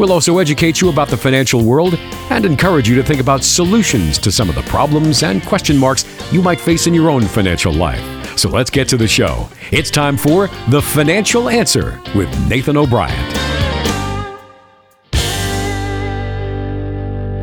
We'll also educate you about the financial world and encourage you to think about solutions to some of the problems and question marks you might face in your own financial life. So let's get to the show. It's time for The Financial Answer with Nathan O'Brien.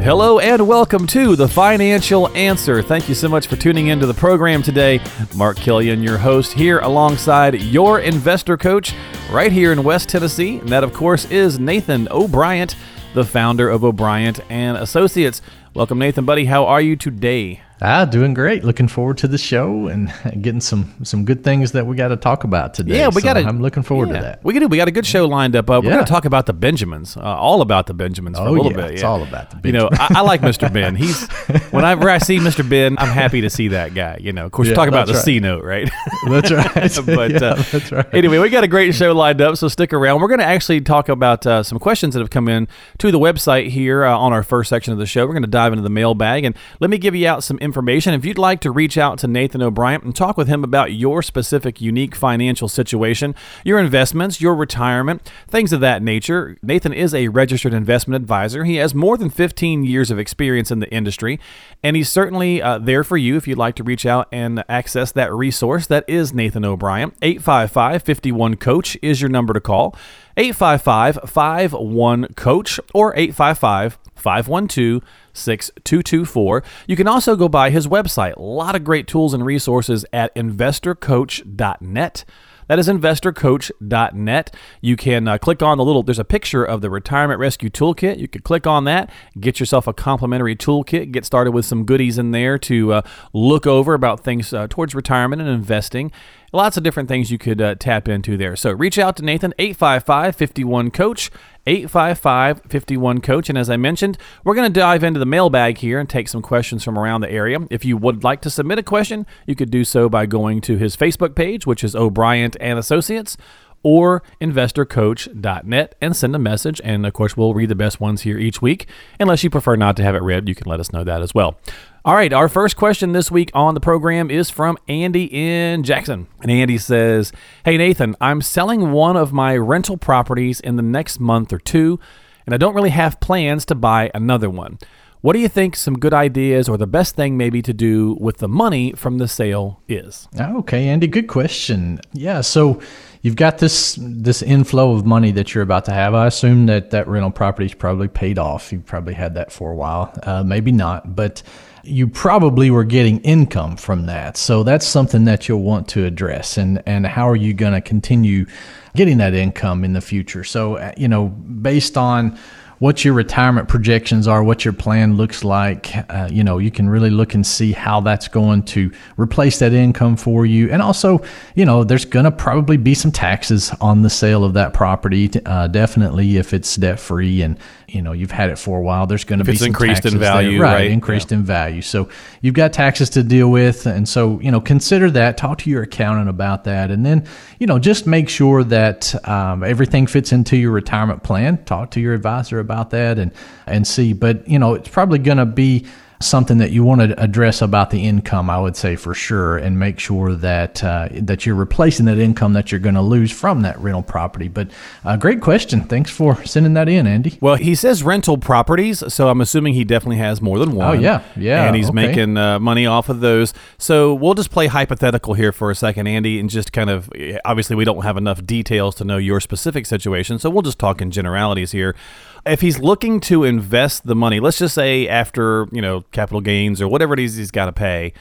Hello and welcome to the Financial Answer. Thank you so much for tuning into the program today. Mark Killian, your host, here alongside your investor coach right here in West Tennessee. And that, of course, is Nathan O'Brien, the founder of O'Brien and Associates. Welcome, Nathan, buddy. How are you today? Ah, doing great. Looking forward to the show and getting some some good things that we got to talk about today. Yeah, we so got. I'm looking forward yeah, to that. We got we got a good show lined up. Uh, we're yeah. going to talk about the Benjamins, uh, all about the Benjamins for oh, a little yeah, bit. It's all about the. Benjamins. You know, I, I, like Mr. Ben. He's whenever I see Mr. Ben, I'm happy to see that guy. You know, of course, yeah, we're talking about the right. C note, right? that's right. but uh, that's right. Anyway, we got a great show lined up, so stick around. We're going to actually talk about uh, some questions that have come in to the website here uh, on our first section of the show. We're going to dive into the mailbag and let me give you out some information. If you'd like to reach out to Nathan O'Brien and talk with him about your specific unique financial situation, your investments, your retirement, things of that nature. Nathan is a registered investment advisor. He has more than 15 years of experience in the industry, and he's certainly uh, there for you if you'd like to reach out and access that resource. That is Nathan O'Brien. 855 51 Coach is your number to call. 855 51 Coach or 855 512 6224. You can also go by his website. A lot of great tools and resources at investorcoach.net. That is investorcoach.net. You can uh, click on the little, there's a picture of the Retirement Rescue Toolkit. You can click on that, get yourself a complimentary toolkit, get started with some goodies in there to uh, look over about things uh, towards retirement and investing. Lots of different things you could uh, tap into there. So reach out to Nathan, 855 51 Coach. 855 51 Coach. And as I mentioned, we're going to dive into the mailbag here and take some questions from around the area. If you would like to submit a question, you could do so by going to his Facebook page, which is O'Brien and Associates, or investorcoach.net and send a message. And of course, we'll read the best ones here each week. Unless you prefer not to have it read, you can let us know that as well. All right, our first question this week on the program is from Andy in Jackson. And Andy says, Hey Nathan, I'm selling one of my rental properties in the next month or two, and I don't really have plans to buy another one. What do you think some good ideas or the best thing maybe to do with the money from the sale is? Okay, Andy, good question. Yeah, so you've got this this inflow of money that you're about to have. I assume that that rental property's probably paid off. You've probably had that for a while. Uh, maybe not, but you probably were getting income from that. So that's something that you'll want to address. And, and how are you going to continue getting that income in the future? So, uh, you know, based on what your retirement projections are, what your plan looks like. Uh, you know, you can really look and see how that's going to replace that income for you. And also, you know, there's going to probably be some taxes on the sale of that property. Uh, definitely, if it's debt free and you know you've had it for a while, there's going to be it's some increased taxes in value, there. right? right? Increased yeah. in value. So you've got taxes to deal with, and so you know consider that. Talk to your accountant about that, and then you know just make sure that um, everything fits into your retirement plan. Talk to your advisor about that and and see. But you know, it's probably going to be something that you want to address about the income, I would say for sure, and make sure that uh, that you're replacing that income that you're going to lose from that rental property. But uh, great question. Thanks for sending that in, Andy. Well, he says rental properties, so I'm assuming he definitely has more than one. Oh yeah, yeah, and he's okay. making uh, money off of those. So we'll just play hypothetical here for a second, Andy, and just kind of obviously we don't have enough details to know your specific situation, so we'll just talk in generalities here if he's looking to invest the money, let's just say after you know capital gains or whatever it is he's got to pay,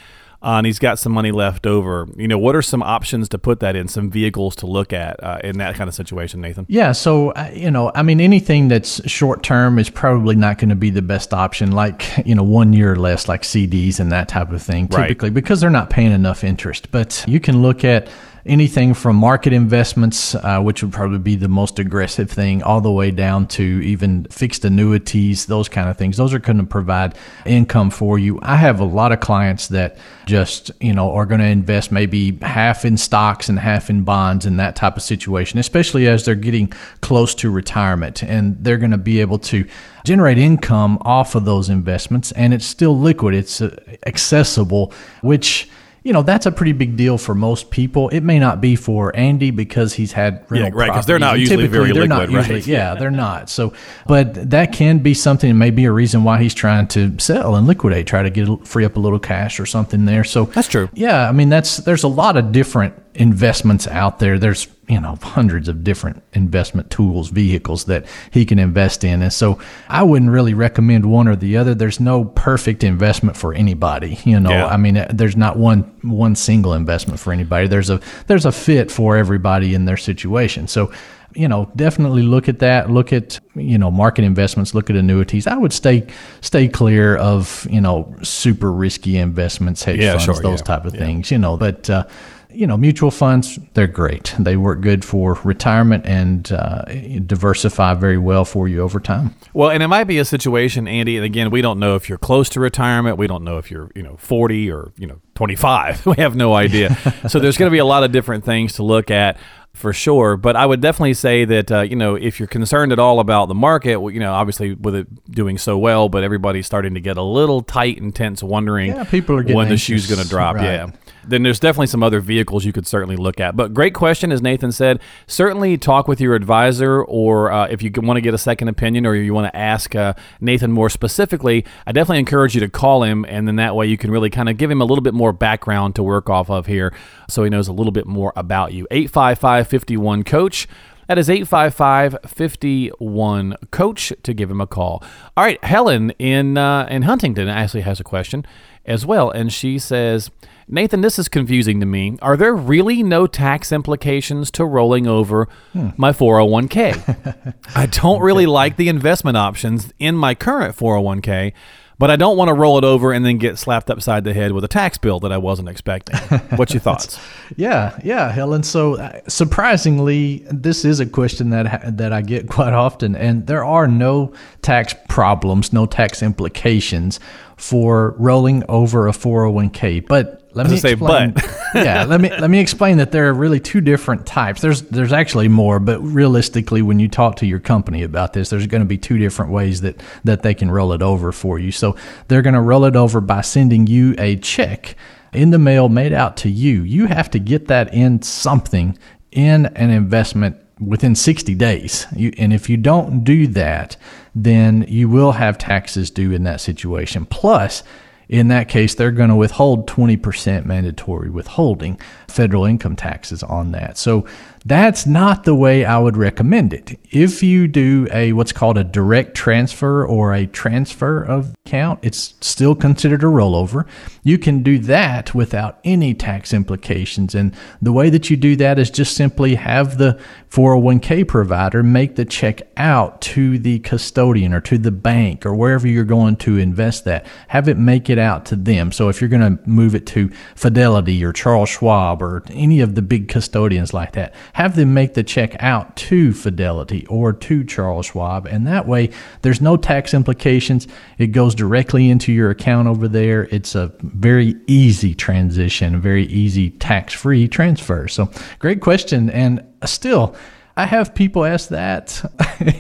uh, and he's got some money left over. You know, what are some options to put that in? Some vehicles to look at uh, in that kind of situation, Nathan? Yeah. So, uh, you know, I mean, anything that's short term is probably not going to be the best option, like, you know, one year or less, like CDs and that type of thing, typically, right. because they're not paying enough interest. But you can look at anything from market investments, uh, which would probably be the most aggressive thing, all the way down to even fixed annuities, those kind of things. Those are going to provide income for you. I have a lot of clients that just, you know, are going to invest maybe half in stocks and half in bonds in that type of situation, especially as they're getting close to retirement and they're going to be able to generate income off of those investments and it's still liquid, it's uh, accessible, which you know that's a pretty big deal for most people. It may not be for Andy because he's had rental yeah, right because they're not usually very they're liquid, not usually, right? Yeah, they're not. So, but that can be something. Maybe a reason why he's trying to sell and liquidate, try to get free up a little cash or something there. So that's true. Yeah, I mean that's there's a lot of different investments out there. There's you know hundreds of different investment tools, vehicles that he can invest in, and so I wouldn't really recommend one or the other. There's no perfect investment for anybody. You know, yeah. I mean, there's not one one single investment for anybody. There's a there's a fit for everybody in their situation. So you know, definitely look at that. Look at you know market investments. Look at annuities. I would stay stay clear of you know super risky investments, hedge yeah, funds, sure, those yeah. type of yeah. things. You know, but uh, you know, mutual funds, they're great. They work good for retirement and uh, diversify very well for you over time. Well, and it might be a situation, Andy, and again, we don't know if you're close to retirement. We don't know if you're, you know, 40 or, you know, 25. We have no idea. so there's going to be a lot of different things to look at for sure. But I would definitely say that uh, you know if you're concerned at all about the market, well, you know obviously with it doing so well, but everybody's starting to get a little tight and tense, wondering yeah, people are when the shoe's going to drop. Right. Yeah then there's definitely some other vehicles you could certainly look at. But great question, as Nathan said. Certainly talk with your advisor, or uh, if you want to get a second opinion, or you want to ask uh, Nathan more specifically, I definitely encourage you to call him, and then that way you can really kind of give him a little bit more background to work off of here, so he knows a little bit more about you. 855 51 Coach. That is 855 51 Coach to give him a call. All right, Helen in, uh, in Huntingdon actually has a question as well, and she says, Nathan, this is confusing to me. Are there really no tax implications to rolling over hmm. my 401k? I don't really like the investment options in my current 401k, but I don't want to roll it over and then get slapped upside the head with a tax bill that I wasn't expecting. What's your thoughts? yeah, yeah, Helen. So uh, surprisingly, this is a question that that I get quite often, and there are no tax problems, no tax implications for rolling over a 401k, but let me say, explain, but yeah, let me let me explain that there are really two different types. There's there's actually more, but realistically, when you talk to your company about this, there's going to be two different ways that that they can roll it over for you. So they're going to roll it over by sending you a check in the mail made out to you. You have to get that in something in an investment within 60 days. You, and if you don't do that, then you will have taxes due in that situation. Plus, in that case, they're going to withhold 20% mandatory withholding federal income taxes on that. So that's not the way I would recommend it. If you do a what's called a direct transfer or a transfer of account, it's still considered a rollover. You can do that without any tax implications. And the way that you do that is just simply have the 401k provider make the check out to the custodian or to the bank or wherever you're going to invest that. Have it make it out to them. So if you're going to move it to Fidelity or Charles Schwab or any of the big custodians like that, have them make the check out to Fidelity or to Charles Schwab. And that way, there's no tax implications. It goes directly into your account over there. It's a very easy transition, a very easy tax free transfer. So, great question. And still, I have people ask that,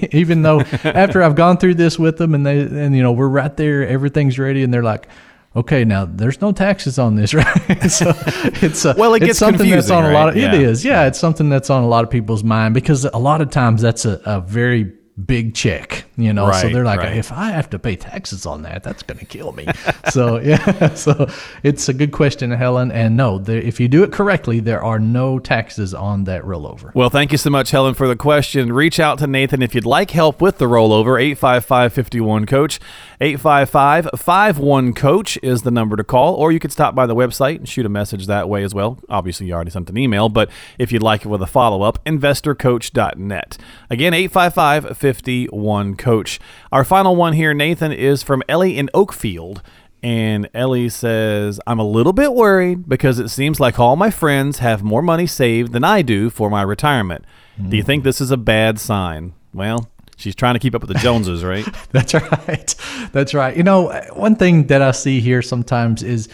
even though after I've gone through this with them and they, and you know, we're right there, everything's ready, and they're like, okay, now there's no taxes on this, right? so it's a, well, it gets something that's on right? a lot of yeah. it is, yeah, it's something that's on a lot of people's mind because a lot of times that's a, a very big check, you know. Right, so they're like, right. if I have to pay taxes on that, that's going to kill me. so yeah, so it's a good question, Helen. And no, if you do it correctly, there are no taxes on that rollover. Well, thank you so much, Helen, for the question. Reach out to Nathan if you'd like help with the rollover. 855 51 Coach. 855 51 Coach is the number to call, or you could stop by the website and shoot a message that way as well. Obviously, you already sent an email, but if you'd like it with a follow up, investorcoach.net. Again, 855 51 Coach. Our final one here, Nathan, is from Ellie in Oakfield. And Ellie says, I'm a little bit worried because it seems like all my friends have more money saved than I do for my retirement. Do you think this is a bad sign? Well, she's trying to keep up with the Joneses, right? That's right. That's right. You know, one thing that I see here sometimes is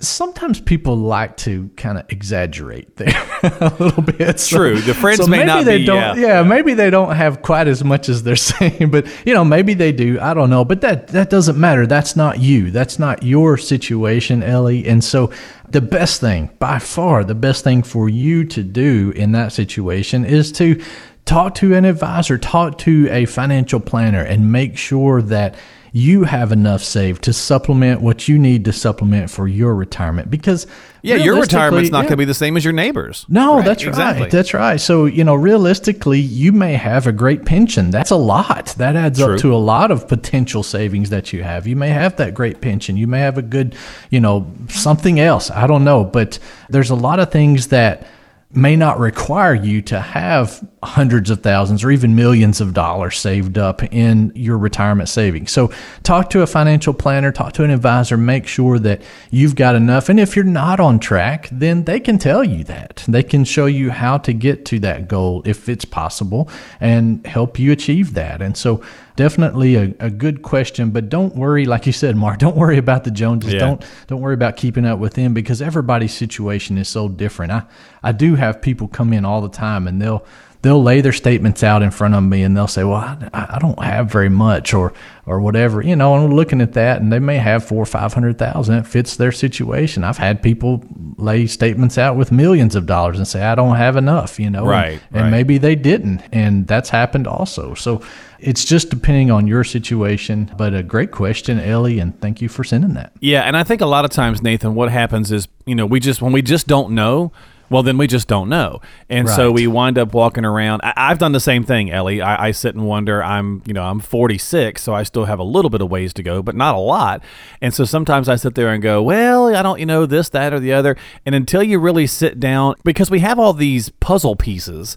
sometimes people like to kind of exaggerate there a little bit. So- True. The friends so may maybe not they be, Don't, yeah. yeah, maybe they don't have quite as much as they're saying, but you know, maybe they do. I don't know, but that that doesn't matter. That's not you. That's not your situation, Ellie. And so, the best thing, by far, the best thing for you to do in that situation is to talk to an advisor, talk to a financial planner, and make sure that you have enough saved to supplement what you need to supplement for your retirement because Yeah, your retirement's not yeah. going to be the same as your neighbors. No, Right, that's exactly. right. That's right. So, you know, realistically, you may have a great pension. That's a lot. That adds True. up to a lot of potential savings that you have. You may have that great pension. You may have a good, you know, something else. I don't know. But there's a lot of things that may not require you to have hundreds of thousands or even millions of dollars saved up in your retirement savings. So talk to a financial planner, talk to an advisor, make sure that you've got enough. And if you're not on track, then they can tell you that. They can show you how to get to that goal if it's possible and help you achieve that. And so definitely a, a good question, but don't worry, like you said, Mark, don't worry about the Joneses. Yeah. Don't don't worry about keeping up with them because everybody's situation is so different. I, I do have people come in all the time and they'll they'll lay their statements out in front of me and they'll say, "Well, I, I don't have very much," or or whatever, you know. And we're looking at that, and they may have four or five hundred thousand. It fits their situation. I've had people lay statements out with millions of dollars and say, "I don't have enough," you know, and- Right, and, right. maybe they didn't, and that's happened also. So. It's just depending on your situation, but a great question, Ellie, and thank you for sending that. Yeah, and I think a lot of times, Nathan, what happens is, you know, we just when we just don't know, well, then we just don't know, and so we wind up walking around. I, I've done the same thing, Ellie. I, I sit and wonder. I'm, you know, I'm 46, so I still have a little bit of ways to go, but not a lot. And so sometimes I sit there and go, well, I don't, you know, this, that, or the other. And until you really sit down, because we have all these puzzle pieces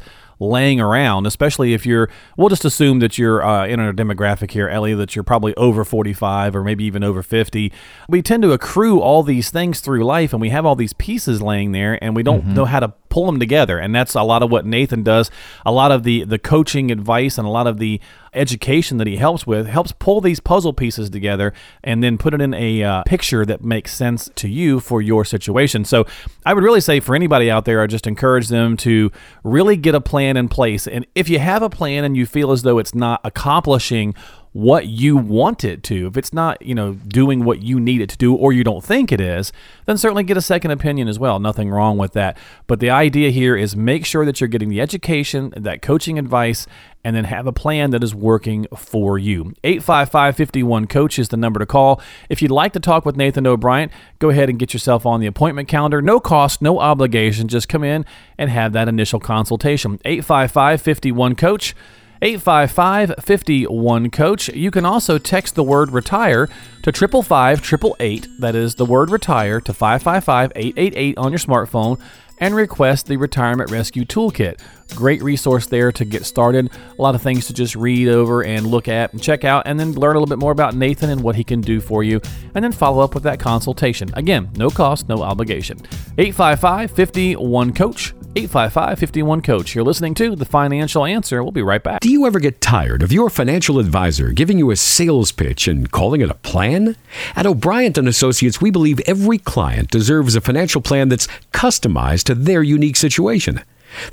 laying around, especially if you're, we'll just assume that you're uh, in a demographic here, Ellie, that you're probably over 45 or maybe even over 50. We tend to accrue all these things through life and we have all these pieces laying there and we don't know how to pull them together. And that's a lot of what Nathan does. A lot of the, the coaching advice and a lot of the education that he helps with helps pull these puzzle pieces together and then put it in a uh, picture that makes sense to you for your situation. So I would really say for anybody out there, I just encourage them to really get a plan in place. And if you have a plan and you feel as though it's not accomplishing what you want it to. If it's not, you know, doing what you need it to do or you don't think it is, then certainly get a second opinion as well. Nothing wrong with that. But the idea here is make sure that you're getting the education, that coaching advice, and then have a plan that is working for you. 855 51 Coach is the number to call. If you'd like to talk with Nathan O'Brien, go ahead and get yourself on the appointment calendar. No cost, no obligation. Just come in and have that initial consultation. 855 51 Coach. 855 51 Coach. You can also text the word retire to 555 888. That is the word retire to 555 888 on your smartphone and request the Retirement Rescue Toolkit. Great resource there to get started. A lot of things to just read over and look at and check out, and then learn a little bit more about Nathan and what he can do for you, and then follow up with that consultation. Again, no cost, no obligation. 855 51 Coach. 855 51 Coach. You're listening to The Financial Answer. We'll be right back. Do you ever get tired of your financial advisor giving you a sales pitch and calling it a plan? At O'Brien and Associates, we believe every client deserves a financial plan that's customized to their unique situation.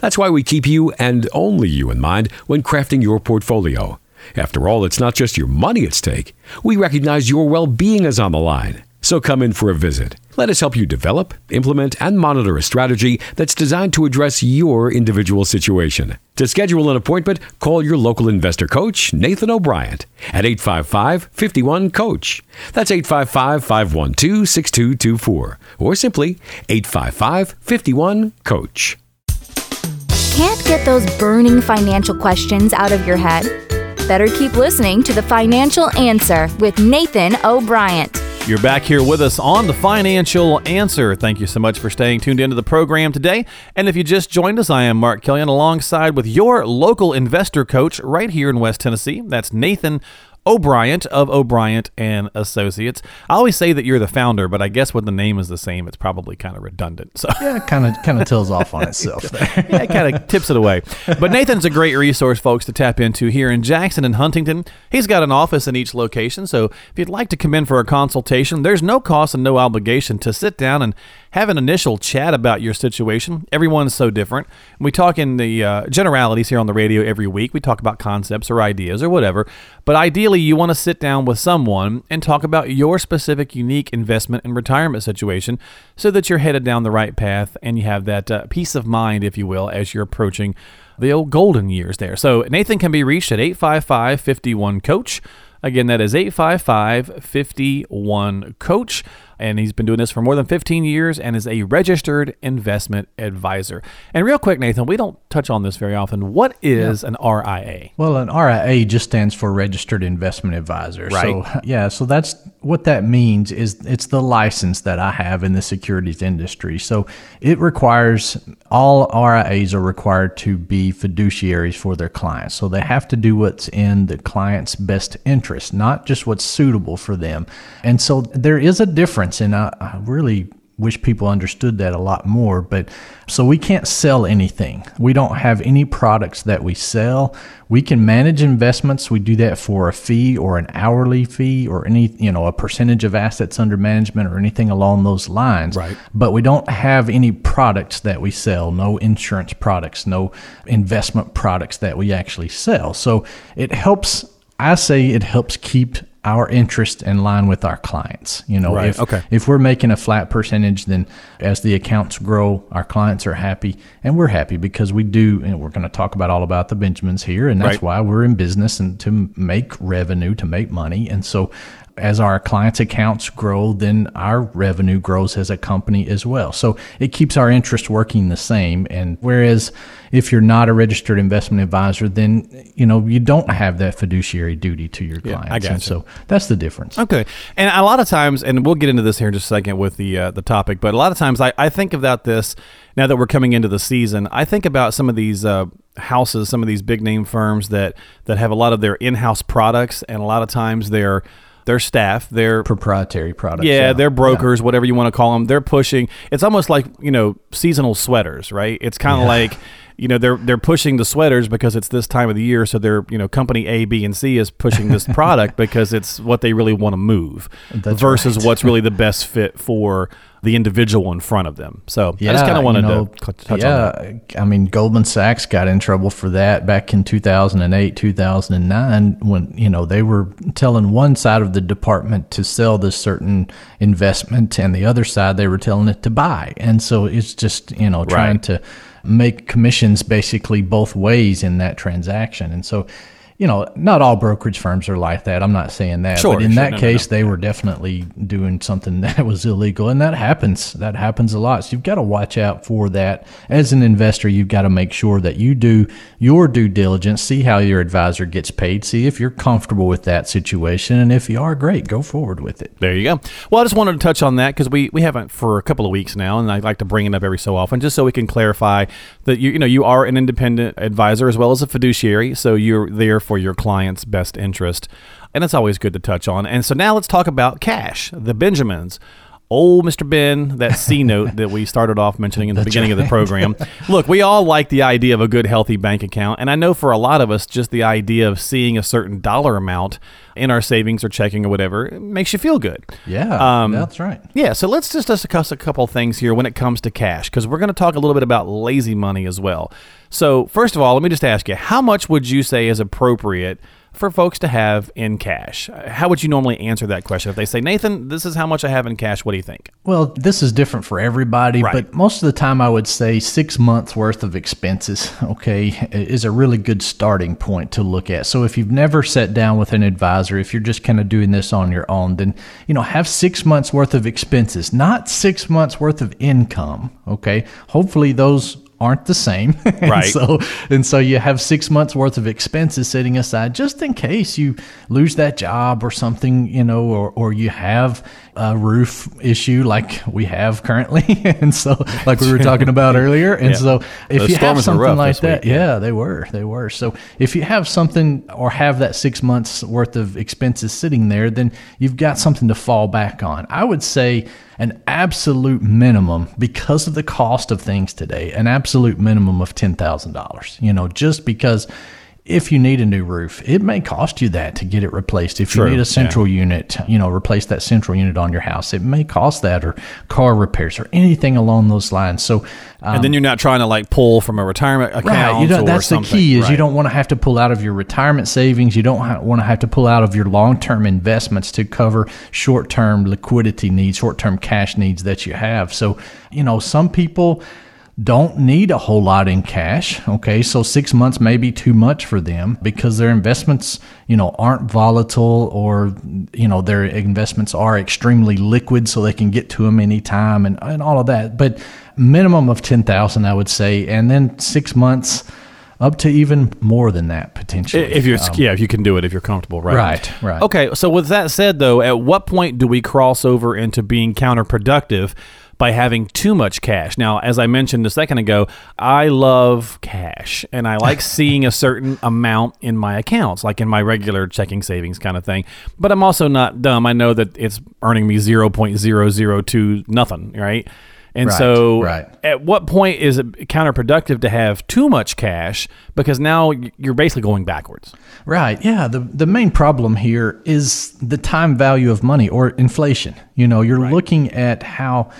That's why we keep you and only you in mind when crafting your portfolio. After all, it's not just your money at stake. We recognize your well-being is on the line. So come in for a visit. Let us help you develop, implement, and monitor a strategy that's designed to address your individual situation. To schedule an appointment, call your local investor coach, Nathan O'Brien, at 855 51 Coach. That's 855 512 6224. Or simply 855 51 Coach. Can't get those burning financial questions out of your head? Better keep listening to The Financial Answer with Nathan O'Brien. You're back here with us on the Financial Answer. Thank you so much for staying tuned into the program today. And if you just joined us, I am Mark Killian alongside with your local investor coach right here in West Tennessee. That's Nathan O'Brien of O'Brien and Associates. I always say that you're the founder, but I guess when the name is the same, it's probably kind of redundant. So yeah, kind of kind of tells off on itself yeah, it kind of tips it away. But Nathan's a great resource, folks, to tap into here in Jackson and Huntingdon. He's got an office in each location, so if you'd like to come in for a consultation, there's no cost and no obligation to sit down and have an initial chat about your situation. Everyone's so different. We talk in the uh, generalities here on the radio every week. We talk about concepts or ideas or whatever. But ideally, you want to sit down with someone and talk about your specific, unique investment and retirement situation so that you're headed down the right path and you have that uh, peace of mind, if you will, as you're approaching the old golden years there. So Nathan can be reached at 855 51 Coach. Again, that is 855 51 Coach and he's been doing this for more than 15 years and is a registered investment advisor. And real quick, Nathan, we don't touch on this very often. What is yeah. an RIA? Well, an RIA just stands for registered investment advisor. Right. So, yeah, so that's what that means is it's the license that I have in the securities industry. So it requires all RIAs are required to be fiduciaries for their clients. So they have to do what's in the client's best interest, not just what's suitable for them. And so there is a difference. And I, I really wish people understood that a lot more. But so we can't sell anything. We don't have any products that we sell. We can manage investments. We do that for a fee or an hourly fee or any, you know, a percentage of assets under management or anything along those lines. Right. But we don't have any products that we sell, no insurance products, no investment products that we actually sell. So it helps I say it helps keep our interest in line with our clients. You know, right. if okay. if we're making a flat percentage, then as the accounts grow, our clients are happy, and we're happy because we do. And we're going to talk about all about the Benjamins here, and that's right. why we're in business and to make revenue, to make money, and so as our clients' accounts grow, then our revenue grows as a company as well. So it keeps our interest working the same. And whereas if you're not a registered investment advisor, then you know you don't have that fiduciary duty to your clients. Yeah, I got and so that's the difference. Okay, and a lot of times, and we'll get into this here in just a second with the uh, the topic, but a lot of times I, I think about this now that we're coming into the season. I think about some of these. Uh, houses some of these big name firms that that have a lot of their in-house products and a lot of times they're their staff, their proprietary products. Yeah, yeah. their brokers, yeah. whatever you want to call them. They're pushing. It's almost like you know seasonal sweaters, right? It's kind of yeah. like you know they're they're pushing the sweaters because it's this time of the year. So they're you know company A, B, and C is pushing this product because it's what they really want to move That's versus right. what's really the best fit for the individual in front of them. So yeah, I just kind of wanted know, to touch yeah, on that. I mean, Goldman Sachs got in trouble for that back in 2008, 2009, when, you know, they were telling one side of the department to sell this certain investment and the other side they were telling it to buy. And so it's just, you know, trying right. to make commissions basically both ways in that transaction. And so, you know, not all brokerage firms are like that. I'm not saying that. Sure, but in sure, that no, case, no, no. they were definitely doing something that was illegal. And that happens. That happens a lot. So you've got to watch out for that. As an investor, you've got to make sure that you do your due diligence, see how your advisor gets paid, see if you're comfortable with that situation. And if you are, great, go forward with it. There you go. Well, I just wanted to touch on that because we, we haven't for a couple of weeks now. And I like to bring it up every so often just so we can clarify that you, you know, you are an independent advisor as well as a fiduciary. So you're there for your client's best interest. And it's always good to touch on. And so now let's talk about cash, the Benjamins. Old Mr. Ben, that C note that we started off mentioning in the beginning right. of the program. Look, we all like the idea of a good, healthy bank account. And I know for a lot of us, just the idea of seeing a certain dollar amount in our savings or checking or whatever makes you feel good. Yeah, um, that's right. Yeah, so let's just discuss a couple things here when it comes to cash, because we're going to talk a little bit about lazy money as well. So, first of all, let me just ask you how much would you say is appropriate? For folks to have in cash? How would you normally answer that question if they say, Nathan, this is how much I have in cash? What do you think? Well, this is different for everybody, right. but most of the time I would say six months worth of expenses, okay, is a really good starting point to look at. So if you've never sat down with an advisor, if you're just kind of doing this on your own, then, you know, have six months worth of expenses, not six months worth of income, okay? Hopefully those aren't the same. and Right. So and so you have six months worth of expenses sitting aside just in case you lose that job or something, you know, or or you have a roof issue like we have currently, and so like we were talking about earlier. And Yeah. so if Those you have something like this week, that, yeah, they were, they were. So if you have something or have that six months worth of expenses sitting there, then you've got something to fall back on. I would say an absolute minimum because of the cost of things today, an absolute minimum of ten thousand dollars. You know, just because. If you need a new roof, it may cost you that to get it replaced. If True, you need a central unit, you know, replace that central unit on your house, it may cost that, or car repairs, or anything along those lines. So, um, and then you're not trying to like pull from a retirement account. Right. You or that's the key is you don't want to have to pull out of your retirement savings. You don't ha- want to have to pull out of your long-term investments to cover short-term liquidity needs, short-term cash needs that you have. So, you know, some people don't need a whole lot in cash. Okay. So six months may be too much for them because their investments, you know, aren't volatile or, you know, their investments are extremely liquid so they can get to them anytime and, and all of that. But minimum of 10,000, I would say. And then six months up to even more than that potentially. If you're, yeah, if you can do it, if you're comfortable, right? Um, Right, right. Okay, so with that said, though, at what point do we cross over into being counterproductive by having too much cash? Now, as I mentioned a second ago, I love cash and I like seeing a certain amount in my accounts, like in my regular checking savings kind of thing. But I'm also not dumb. I know that it's earning me 0.002 nothing, right? And Right, so, right. at what point is it counterproductive to have too much cash because now you're basically going backwards? Right. Yeah. The the main problem here is the time value of money or inflation. You know, you're looking at how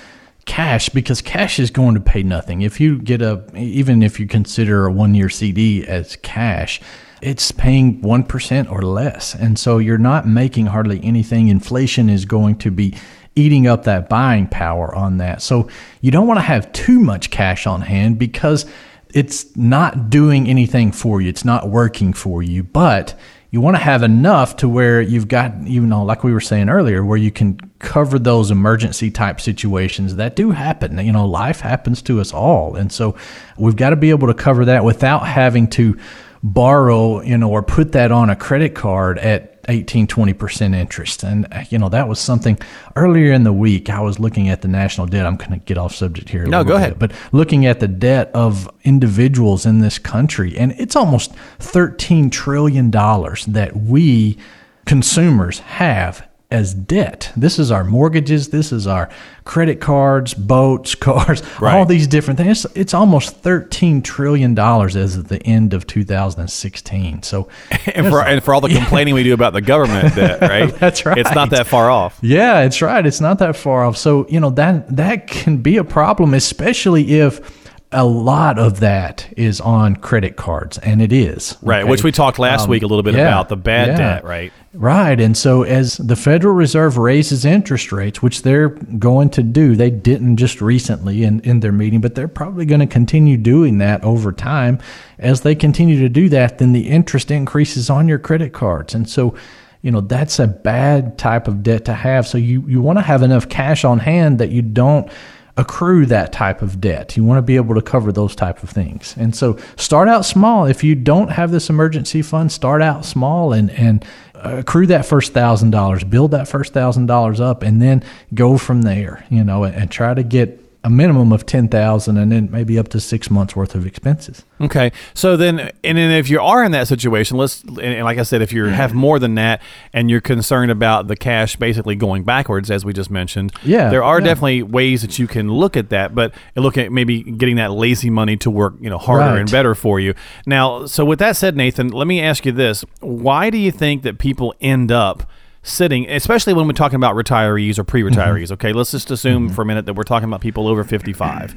cash because cash is going to pay nothing. If you get a even if you consider a one year CD as cash, it's paying 1% or less. And so you're not making hardly anything. Inflation is going to be eating up that buying power on that. So you don't want to have too much cash on hand because it's not doing anything for you. It's not working for you, but you want to have enough to where you've got, you know, like we were saying earlier, where you can cover those emergency type situations that do happen. You know, life happens to us all. And so we've got to be able to cover that without having to borrow, you know, or put that on a credit card at 18, 20% interest. And, uh, you know, that was something earlier in the week. I was looking at the national debt. I'm going to get off subject here. No, go bit, ahead. But looking at the debt of individuals in this country, and it's almost $13 trillion that we consumers have as debt. This is our mortgages, this is our credit cards, boats, cars, all these different things. It's, it's almost $13 trillion as of the end of 2016. So, and for and for all the complaining we do about the government debt, right? That's right. It's not that far off. Yeah, it's right. It's not that far off. So, you know, that that can be a problem, especially if a lot of that is on credit cards, and it is. Right, okay? which we talked last Um, week a little bit yeah, about the bad yeah. debt, right? Right. And so, as the Federal Reserve raises interest rates, which they're going to do, they didn't just recently in, in their meeting, but they're probably going to continue doing that over time. As they continue to do that, then the interest increases on your credit cards. And so, you know, that's a bad type of debt to have. So, you, you want to have enough cash on hand that you don't accrue that type of debt. You want to be able to cover those type of things. And so start out small. If you don't have this emergency fund, start out small and and accrue that first thousand dollars, build that first thousand dollars up, and then go from there. You know, and, and try to get a minimum of ten thousand, and then maybe up to six months worth of expenses. Okay, so then, and then if you are in that situation, let's, and, and like I said, if you have more than that, and you're concerned about the cash basically going backwards, as we just mentioned, Yeah, there are yeah. definitely ways that you can look at that, but look at maybe getting that lazy money to work, you know, harder Right. and better for you. Now, so with that said, Nathan, let me ask you this: Why do you think that people end up sitting, especially when we're talking about retirees or pre-retirees? Mm-hmm. Okay, let's just assume for a minute that we're talking about people over 55.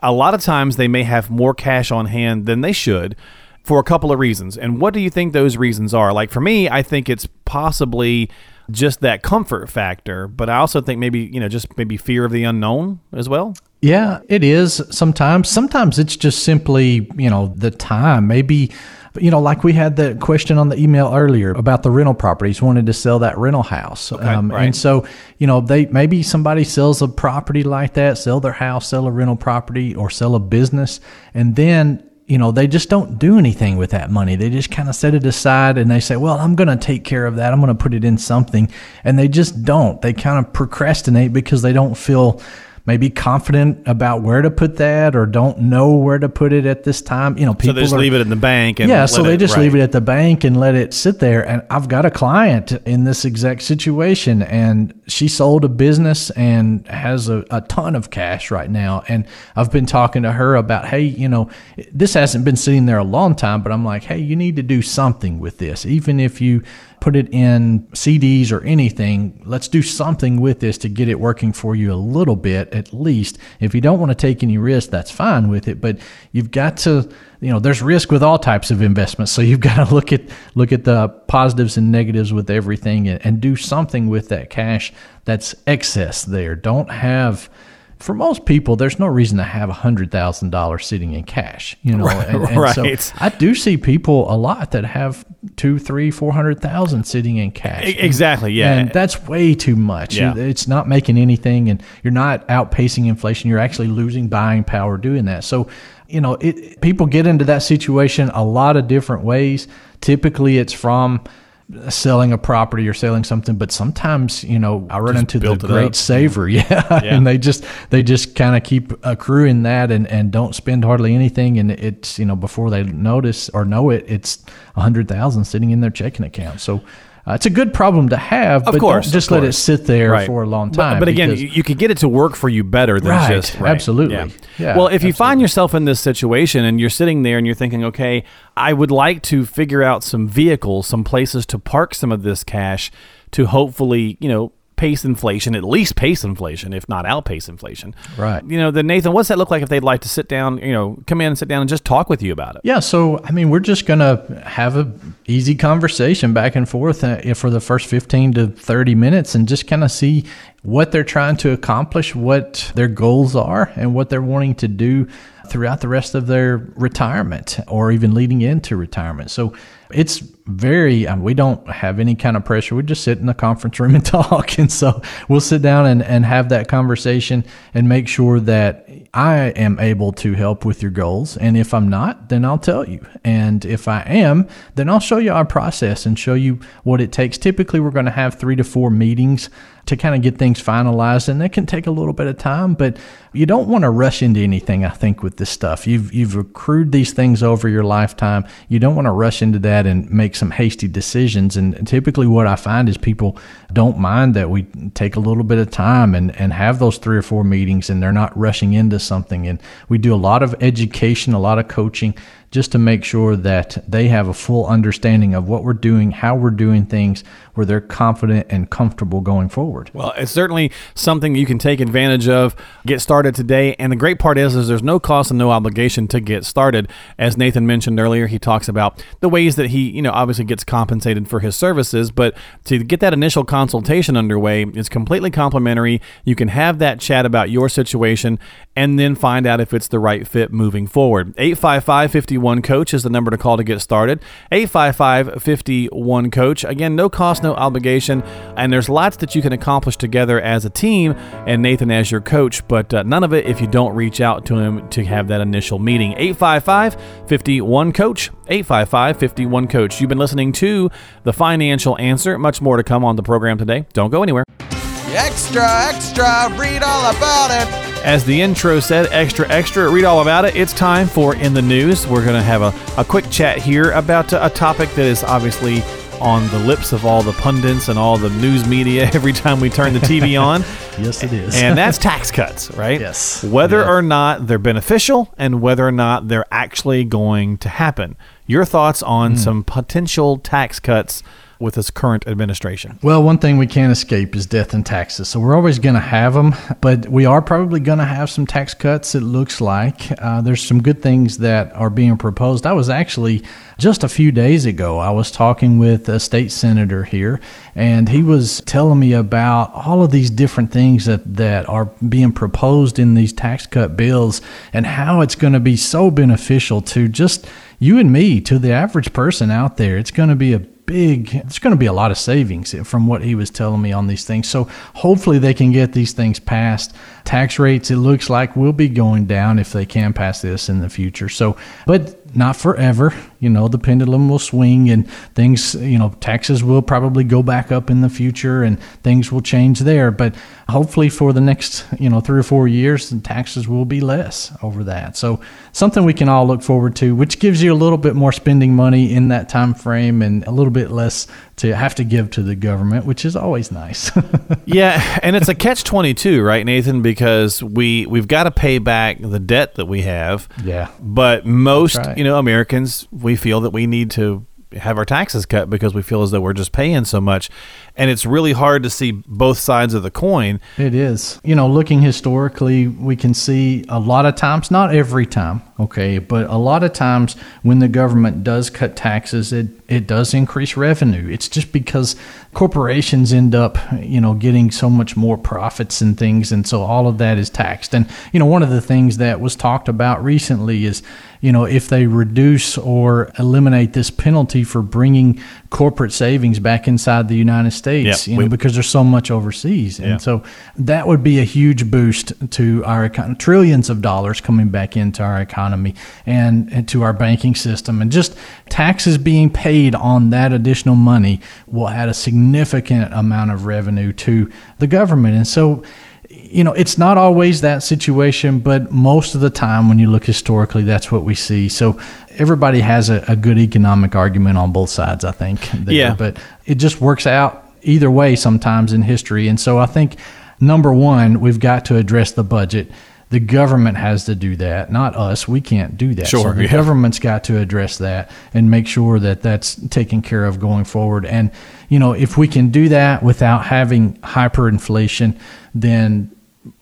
A lot of times they may have more cash on hand than they should for a couple of reasons. And what do you think those reasons are? Like for me, I think it's possibly just that comfort factor, but I also think maybe, you know, just maybe fear of the unknown as well. Yeah, it is sometimes. Sometimes it's just simply, you know, the time. Maybe you know, like we had the question on the email earlier about the rental properties, wanted to sell that rental house. Um, right. And so, you know, they maybe somebody sells a property like that, sell their house, sell a rental property, or sell a business, and then you know, they just don't do anything with that money. They just kind of set it aside and they say, well, I'm going to take care of that. I'm going to put it in something. And they just don't. They kind of procrastinate because they don't feel maybe confident about where to put that or don't know where to put it at this time. You know, people so they just are, leave it in the bank. And yeah, so they it- just right. leave it at the bank and let it sit there. And I've got a client in this exact situation, and she sold a business and has a, a ton of cash right now. And I've been talking to her about, hey, you know, this hasn't been sitting there a long time, but I'm like, hey, you need to do something with this, even if you put it in CDs or anything. Let's do something with this to get it working for you a little bit at least. If you don't want to take any risk, that's fine with it, but you've got to, you know, there's risk with all types of investments. So you've got to look at look at the positives and negatives with everything and, and do something with that cash that's excess there. Don't have for most people, there's no reason to have hundred thousand dollars sitting in cash, you know. and, and so right. I do see people a lot that have two, three, four hundred thousand sitting in cash. Exactly. Yeah. And that's way too much. Yeah. It's not making anything, and you're not outpacing inflation. You're actually losing buying power doing that. So, you know, it, people get into that situation a lot of different ways. Typically, it's from selling a property or selling something but sometimes you know i run into the great up. saver yeah, and they just they just kind of keep accruing that and and don't spend hardly anything. And it's you know before they notice or know it it's a hundred thousand sitting in their checking account. So uh, it's a good problem to have Of but course, don't just let it sit there Right. for a long time But, again, because- you, you could get it to work for you better than Right, just absolutely. Yeah, well, if you find yourself in this situation and you're sitting there and you're thinking, okay, I would like to figure out some vehicles, some places to park some of this cash to hopefully, you know. Pace inflation, at least pace inflation, if not outpace inflation. Right. You know, then Nathan, what's that look like if they'd like to sit down, you know, come in and sit down and just talk with you about it? Yeah, so I mean, we're just gonna have a easy conversation back and forth uh, for the first fifteen to thirty minutes, and just kind of see what they're trying to accomplish, what their goals are, and what they're wanting to do throughout the rest of their retirement or even leading into retirement. So it's very um, we don't have any kind of pressure. We just sit in the conference room and talk. And so we'll sit down and, and have that conversation and make sure that i am able to help with your goals. And if i'm not then i'll tell you. And if i am then i'll show you our process and show you what it takes. Typically we're going to have three to four meetings to kind of get things finalized and that can take a little bit of time but you don't want to rush into anything i think with this stuff you've you've accrued these things over your lifetime you don't want to rush into that and make some hasty decisions and typically what i find is people don't mind that we take a little bit of time and and have those three or four meetings and they're not rushing into something and we do a lot of education a lot of coaching just to make sure that they have a full understanding of what we're doing, how we're doing things, where they're confident and comfortable going forward. Well, it's certainly something you can take advantage of. Get started today, and the great part is, is there's no cost and no obligation to get started. As Nathan mentioned earlier, he talks about the ways that he, you know, obviously gets compensated for his services, but to get that initial consultation underway is completely complimentary. You can have that chat about your situation and then find out if it's the right fit moving forward. 855 51 Coach is the number to call to get started. 855 51 Coach. Again, no cost, no obligation, and there's lots that you can accomplish together as a team and Nathan as your coach, but uh, none of it if you don't reach out to him to have that initial meeting. 855 51 Coach. 855 51 Coach. You've been listening to The Financial Answer. Much more to come on the program today. Don't go anywhere. Extra, extra, read all about it. As the intro said, extra, extra, read all about it. It's time for In the News. We're going to have a, a quick chat here about a, a topic that is obviously on the lips of all the pundits and all the news media every time we turn the TV on. Yes, it is. And that's tax cuts, right? Yes. Whether Yeah. or not they're beneficial and whether or not they're actually going to happen. Your thoughts on Hmm. some potential tax cuts with this current administration? Well, one thing we can't escape is death and taxes. So we're always going to have them, but we are probably going to have some tax cuts, it looks like. Uh, there's some good things that are being proposed. I was actually just a few days ago, I was talking with a state senator here, and he was telling me about all of these different things that, that are being proposed in these tax cut bills and how it's going to be so beneficial to just you and me, to the average person out there, it's going to be a big there's going to be a lot of savings from what he was telling me on these things. So hopefully they can get these things passed. Tax rates it looks like will be going down if they can pass this in the future. So but not forever you know the pendulum will swing and things you know taxes will probably go back up in the future and things will change there. But hopefully for the next you know three or four years the taxes will be less over that. So something we can all look forward to which gives you a little bit more spending money in that time frame and a little bit less to have to give to the government which is always nice. Yeah and it's a catch 22 right nathan? Because we we've got to pay back the debt that we have. Yeah. But most right. you know americans we feel that we need to have our taxes cut because we feel as though we're just paying so much and it's really hard to see both sides of the coin. It is. You know looking historically we can see a lot of times not every time okay but a lot of times when the government does cut taxes it it does increase revenue. It's just because corporations end up you know getting so much more profits and things and so all of that is taxed. And you know one of the things that was talked about recently is you know if they reduce or eliminate this penalty for bringing corporate savings back inside the United States, you know, we- because there's so much overseas. And Yeah. so that would be a huge boost to our economy, trillions of dollars coming back into our economy and, and to our banking system. And just taxes being paid on that additional money will add a significant amount of revenue to the government. And so, you know, it's not always that situation, but most of the time when you look historically, that's what we see. So everybody has a, a good economic argument on both sides, I think. there. Yeah. But it just works out either way sometimes in history. And so I think, number one, we've got to address the budget. The government has to do that, not us. We can't do that. Sure, So the yeah. government's got to address that and make sure that that's taken care of going forward. And, you know, if we can do that without having hyperinflation, then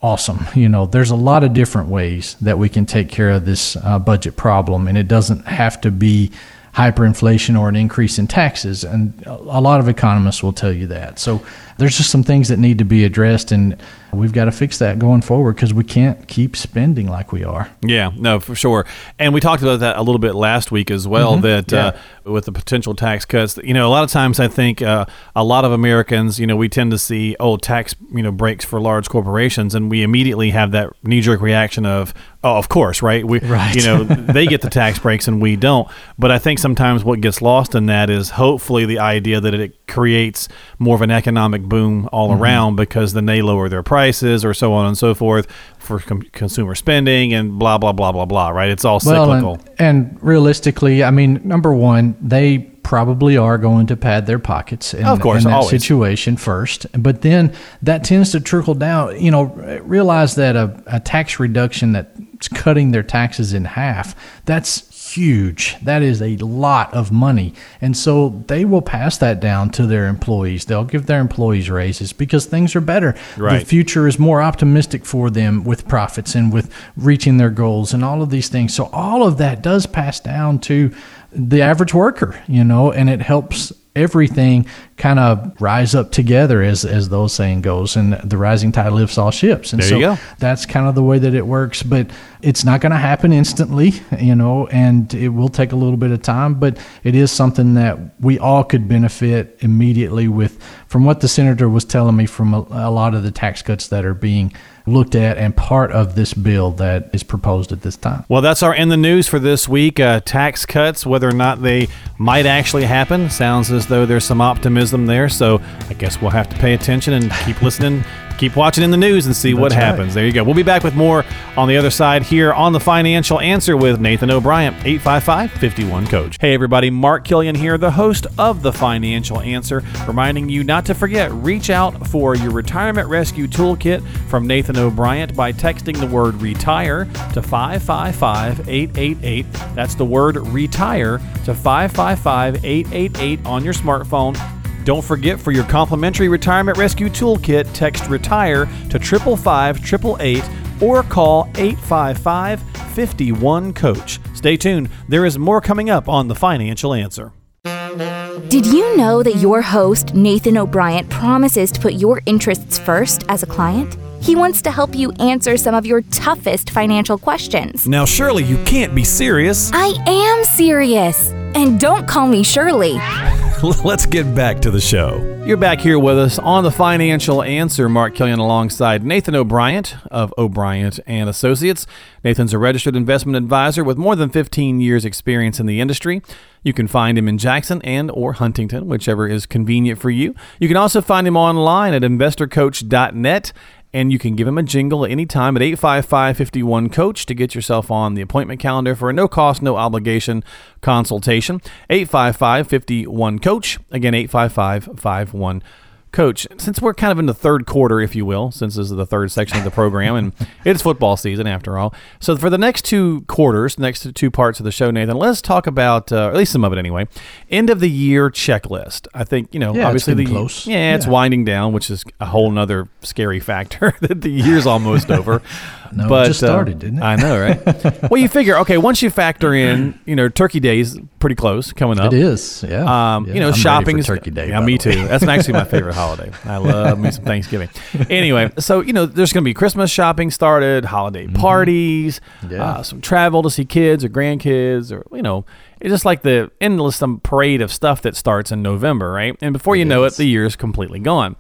awesome. You know, there's a lot of different ways that we can take care of this uh, budget problem, and it doesn't have to be hyperinflation or an increase in taxes. And a a lot of economists will tell you that. So there's just some things that need to be addressed, and we've got to fix that going forward because we can't keep spending like we are. Yeah, no, for sure. And we talked about that a little bit last week as well. That uh, with the potential tax cuts, you know, a lot of times I think uh, a lot of Americans, you know, we tend to see oh tax, you know, breaks for large corporations, and we immediately have that knee jerk reaction of oh, of course, right? We, Right. you know, they get the tax breaks and we don't. But I think sometimes what gets lost in that is hopefully the idea that it creates more of an economic boom all Mm-hmm. around because then they lower their prices or so on and so forth for com- consumer spending and blah blah blah blah blah. Right? It's all cyclical. and, and realistically, I mean, number one, they probably are going to pad their pockets in, Of course, in that always. situation first. But then that tends to trickle down. You know, realize that a, a tax reduction that's cutting their taxes in half, that's huge. That is a lot of money. And so they will pass that down to their employees. They'll give their employees raises because things are better. Right. The future is more optimistic for them with profits and with reaching their goals and all of these things. So all of that does pass down to the average worker, you know, and it helps everything kind of rise up together as as those saying goes and the rising tide lifts all ships. And There so that's kind of the way that it works but it's not going to happen instantly you know and it will take a little bit of time but it is something that we all could benefit immediately with from what the senator was telling me from a, a lot of the tax cuts that are being looked at and part of this bill that is proposed at this time Well, that's our in the news for this week. Uh, tax cuts, whether or not they might actually happen, sounds as though there's some optimism there. So I guess we'll have to pay attention and keep listening, keep watching in the news and see what right. happens. There you go. We'll be back with more on the other side here on the Financial Answer with Nathan O'Brien, 855 51 Coach. Hey, everybody. Mark Killian here, the host of the Financial Answer, reminding you not to forget reach out for your retirement rescue toolkit from Nathan O'Brien by texting the word retire to 555 888. That's the word retire to 555 888 on your smartphone. Don't forget for your complimentary retirement rescue toolkit, text retire to 555 888 or call 855 51 Coach. Stay tuned, there is more coming up on The Financial Answer. Did you know that your host, Nathan O'Brien, promises to put your interests first as a client? He wants to help you answer some of your toughest financial questions. Now, surely you can't be serious. I am serious. And don't call me Shirley. Let's get back to the show. You're back here with us on the Financial Answer. Mark Killian alongside Nathan O'Brien of O'Brien and Associates. Nathan's a registered investment advisor with more than 15 years experience in the industry. You can find him in Jackson and or Huntingdon, whichever is convenient for you. You can also find him online at investorcoach.net and you can give him a jingle at any time at 855 51 Coach to get yourself on the appointment calendar for a no cost, no obligation consultation. 855 51 Coach. Again, 855 51 Coach, since we're kind of in the third quarter, if you will, since this is the third section of the program, and it's football season after all. So for the next two quarters, next two parts of the show, Nathan, let's talk about, uh, at least some of it anyway, end of the year checklist. I think you know, Yeah, it's obviously the close. yeah, it's Yeah. winding down, which is a whole nother scary factor that the year's almost over. No, it but just uh, started, didn't it? I know, right? well, you figure, okay, once you factor in, you know, Turkey Day's pretty close coming up. It is, yeah. Um, Yeah, you know, I'm ready for shopping is Turkey Day. Yeah, me too. That's actually my favorite holiday. I love me some Thanksgiving. Anyway, so you know, there's going to be Christmas shopping started, holiday parties, Mm-hmm. Yeah. uh, some travel to see kids or grandkids, or you know, it's just like the endless parade of stuff that starts in November, right? And before you know it, the year is completely gone.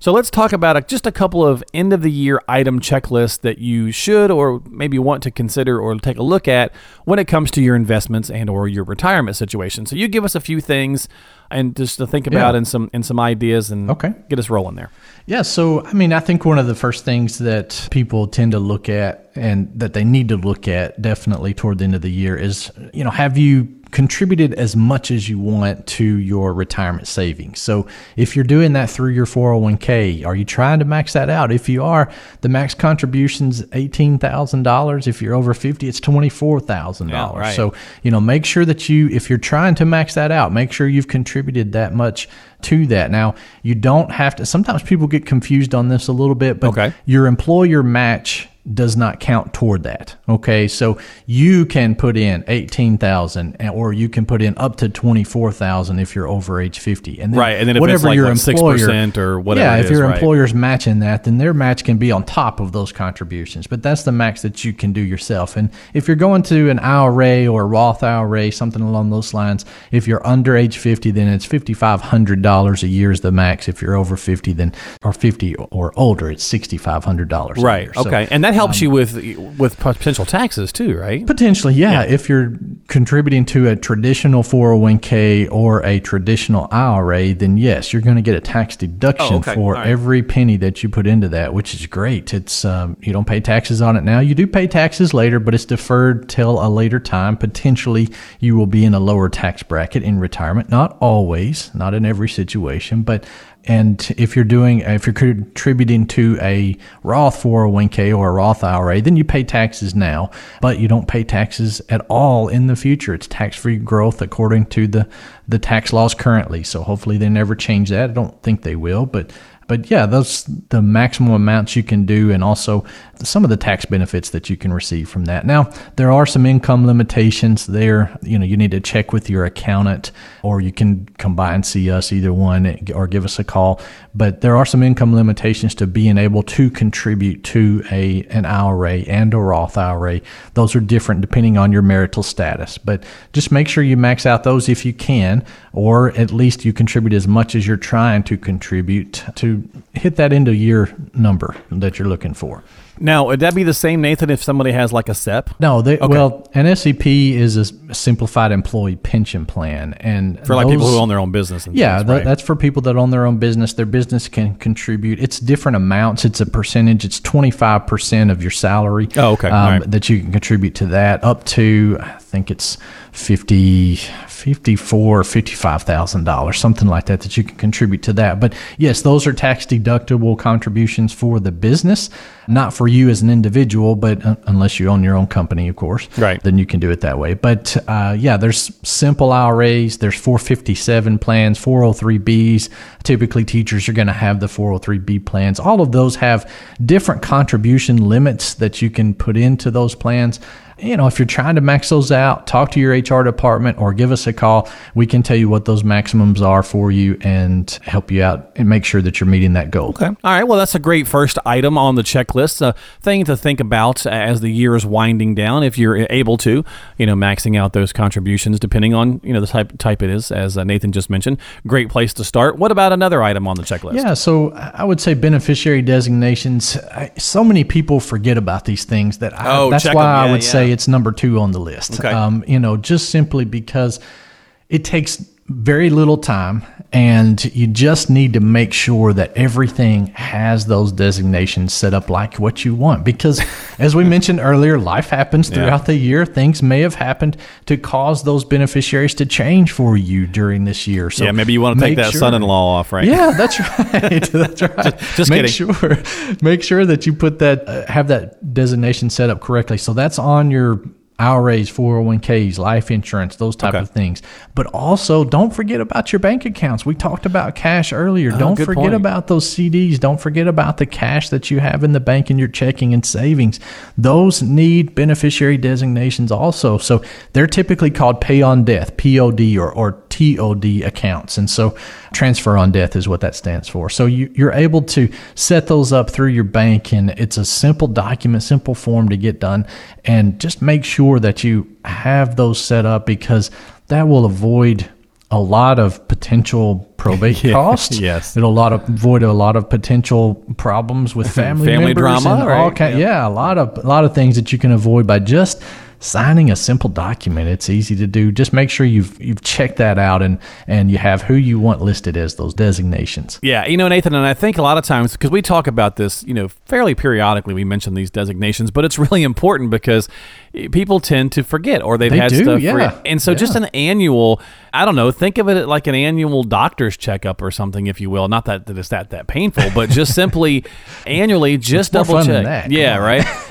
So let's talk about a, just a couple of end of the year item checklists that you should or maybe want to consider or take a look at when it comes to your investments and or your retirement situation. So you give us a few things and just to think about Yeah. and some and some ideas and Okay. get us rolling there. Yeah, so I mean, I think one of the first things that people tend to look at and that they need to look at definitely toward the end of the year is, you know, have you contributed as much as you want to your retirement savings? So if you're doing that through your 401k, are you trying to max that out? If you are, the max contribution's $18,000. If you're over 50, it's $24,000. Yeah, right. So you know make sure that you if you're trying to max that out make sure you've contributed that much to that now you don't have to sometimes people get confused on this a little bit but Okay. your employer match does not count toward that okay so you can put in 18000 and- or you can put in up to 24000 if you're over age 50 and then Right, and then whatever like, your 6% employer or whatever yeah if is, your right. employer's matching that then their match can be on top of those contributions but that's the max that you can do yourself and if you're going to an IRA or a Roth IRA something along those lines if you're under age 50 then it's $5500 a year is the max if you're over 50 then or 50 or older it's $6500 a Right. year. So, okay. and that helps you with with potential taxes too, right? Potentially, yeah. If you're contributing to a traditional 401k or a traditional IRA, then yes, you're going to get a tax deduction Oh, okay. for right. every penny that you put into that, which is great. It's um, you don't pay taxes on it now. You do pay taxes later, but it's deferred till a later time. Potentially, you will be in a lower tax bracket in retirement. Not always, not in every situation, but and if you're doing, if you're contributing to a Roth 401k or a Roth IRA, then you pay taxes now, but you don't pay taxes at all in the future. It's tax-free growth according to the the tax laws currently. So hopefully they never change that. I don't think they will, but but yeah, those the maximum amounts you can do, and also some of the tax benefits that you can receive from that. Now, there are some income limitations there. You know, you need to check with your accountant, or you can come by and see us, either one, or give us a call. But there are some income limitations to being able to contribute to a an IRA and a Roth IRA. Those are different depending on your marital status. But just make sure you max out those if you can, or at least you contribute as much as you're trying to contribute to hit that end of year number that you're looking for. Now, would that be the same, Nathan, if somebody has like a SEP? No, they, okay. well, an SEP is a simplified employee pension plan, and For like people who own their own business and Yeah, things, right? that's for people that own their own business. Their business can contribute. It's different amounts. It's a percentage. It's twenty five percent of your salary. Oh, okay. Um, right. That you can contribute to that up to I think it's 50 54 $55,000 something like that that you can contribute to that. But yes, those are tax deductible contributions for the business, not for you as an individual, but uh, unless you own your own company, of course. Right. Then you can do it that way. But uh, yeah, there's simple IRAs, there's 457 plans, 403Bs. Typically, teachers are going to have the 403B plans. All of those have different contribution limits that you can put into those plans. You know, if you're trying to max those out, talk to your HR department or give us a call. We can tell you what those maximums are for you and help you out and make sure that you're meeting that goal. Okay. All right. Well, that's a great first item on the checklist. A thing to think about as the year is winding down, if you're able to, you know, maxing out those contributions depending on you know the type type it is, as uh, Nathan just mentioned. Great place to start. What about another item on the checklist? Yeah. So I would say beneficiary designations. I, so many people forget about these things that I, Oh, that's why why 'em. I Yeah, would yeah. say it's number two on the list. Okay. Um, you know, just simply because it takes very little time and you just need to make sure that everything has those designations set up like what you want because as we mentioned earlier life happens throughout the year things may have happened to cause those beneficiaries to change for you during this year so yeah, maybe you want to take that sure- son-in-law off, right? yeah, that's right. That's right. just make kidding. sure, make sure that you put that, uh, have that designation set up correctly. So that's on your IRAs, 401ks, life insurance, those type Okay. of things. But also, don't forget about your bank accounts. We talked about cash earlier. Uh-huh, don't Oh, forget point. about those CDs. Don't forget about the cash that you have in the bank in your checking and savings. Those need beneficiary designations also. So they're typically called pay on death, POD or, or TOD accounts. And so transfer on death is what that stands for. So you, you're able to set those up through your bank and it's a simple document, simple form to get done. And just make sure that you have those set up because that will avoid a lot of potential probate Yeah, costs. yes. It'll a lot of avoid a lot of potential problems with family, Family drama, and all right? kind, yeah. a lot of a lot of things that you can avoid by just signing a simple document. It's easy to do. Just make sure you've you've checked that out and and you have who you want listed as those designations. Yeah, you know, Nathan, and I think a lot of times because we talk about this, you know, fairly periodically, we mention these designations, but it's really important because people tend to forget or they've They had do, stuff. yeah. forget. And so, just an annual, I don't know, think of it like an annual doctor's checkup or something, if you will. Not that, that it's that that painful, but just simply annually, just double check. Yeah, right.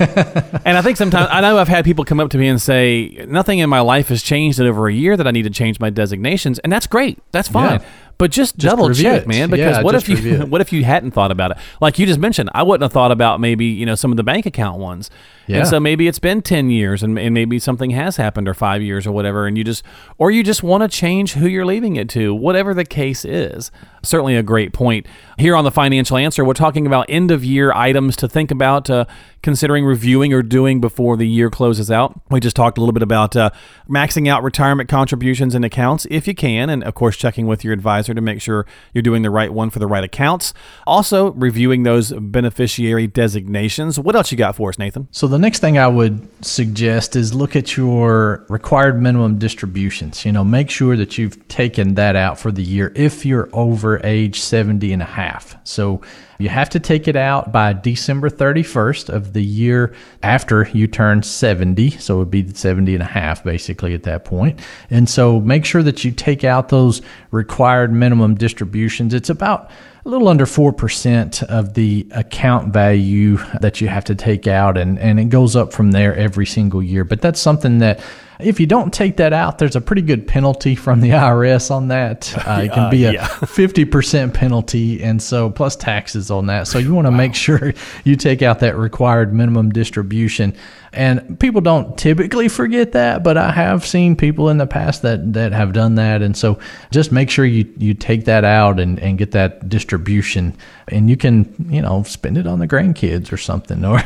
and I think sometimes I know I've had people come up to me and say nothing in my life has changed in over a year that I need to change my designations, and that's great. That's fine. Yeah. But just, double check, it. man, because Yeah, what if you what if you hadn't thought about it? Like you just mentioned, I wouldn't have thought about maybe you know some of the bank account ones. Yeah. And so maybe it's been ten years, and, and maybe something has happened, or five years, or whatever, and you just or you just want to change who you're leaving it to, whatever the case is. Certainly a great point here on the financial answer. We're talking about end of year items to think about, uh, considering reviewing or doing before the year closes out. We just talked a little bit about uh, maxing out retirement contributions and accounts if you can, and of course checking with your advisor to make sure you're doing the right one for the right accounts. Also reviewing those beneficiary designations. What else you got for us, Nathan? So the next thing I would suggest is look at your required minimum distributions. You know, make sure that you've taken that out for the year if you're over age 70 and a half. So you have to take it out by December 31st of the year after you turn 70. So it would be 70 and a half basically at that point. And so make sure that you take out those required minimum distributions. It's about a little under 4% of the account value that you have to take out, and, and it goes up from there every single year. But that's something that if you don't take that out, there's a pretty good penalty from the IRS on that. Uh, it can be a 50% penalty, and so plus taxes on that. So you want to make sure you take out that required minimum distribution. And people don't typically forget that, but I have seen people in the past that, that have done that. And so just make sure you, you take that out and, and get that distribution and you can, you know, spend it on the grandkids or something or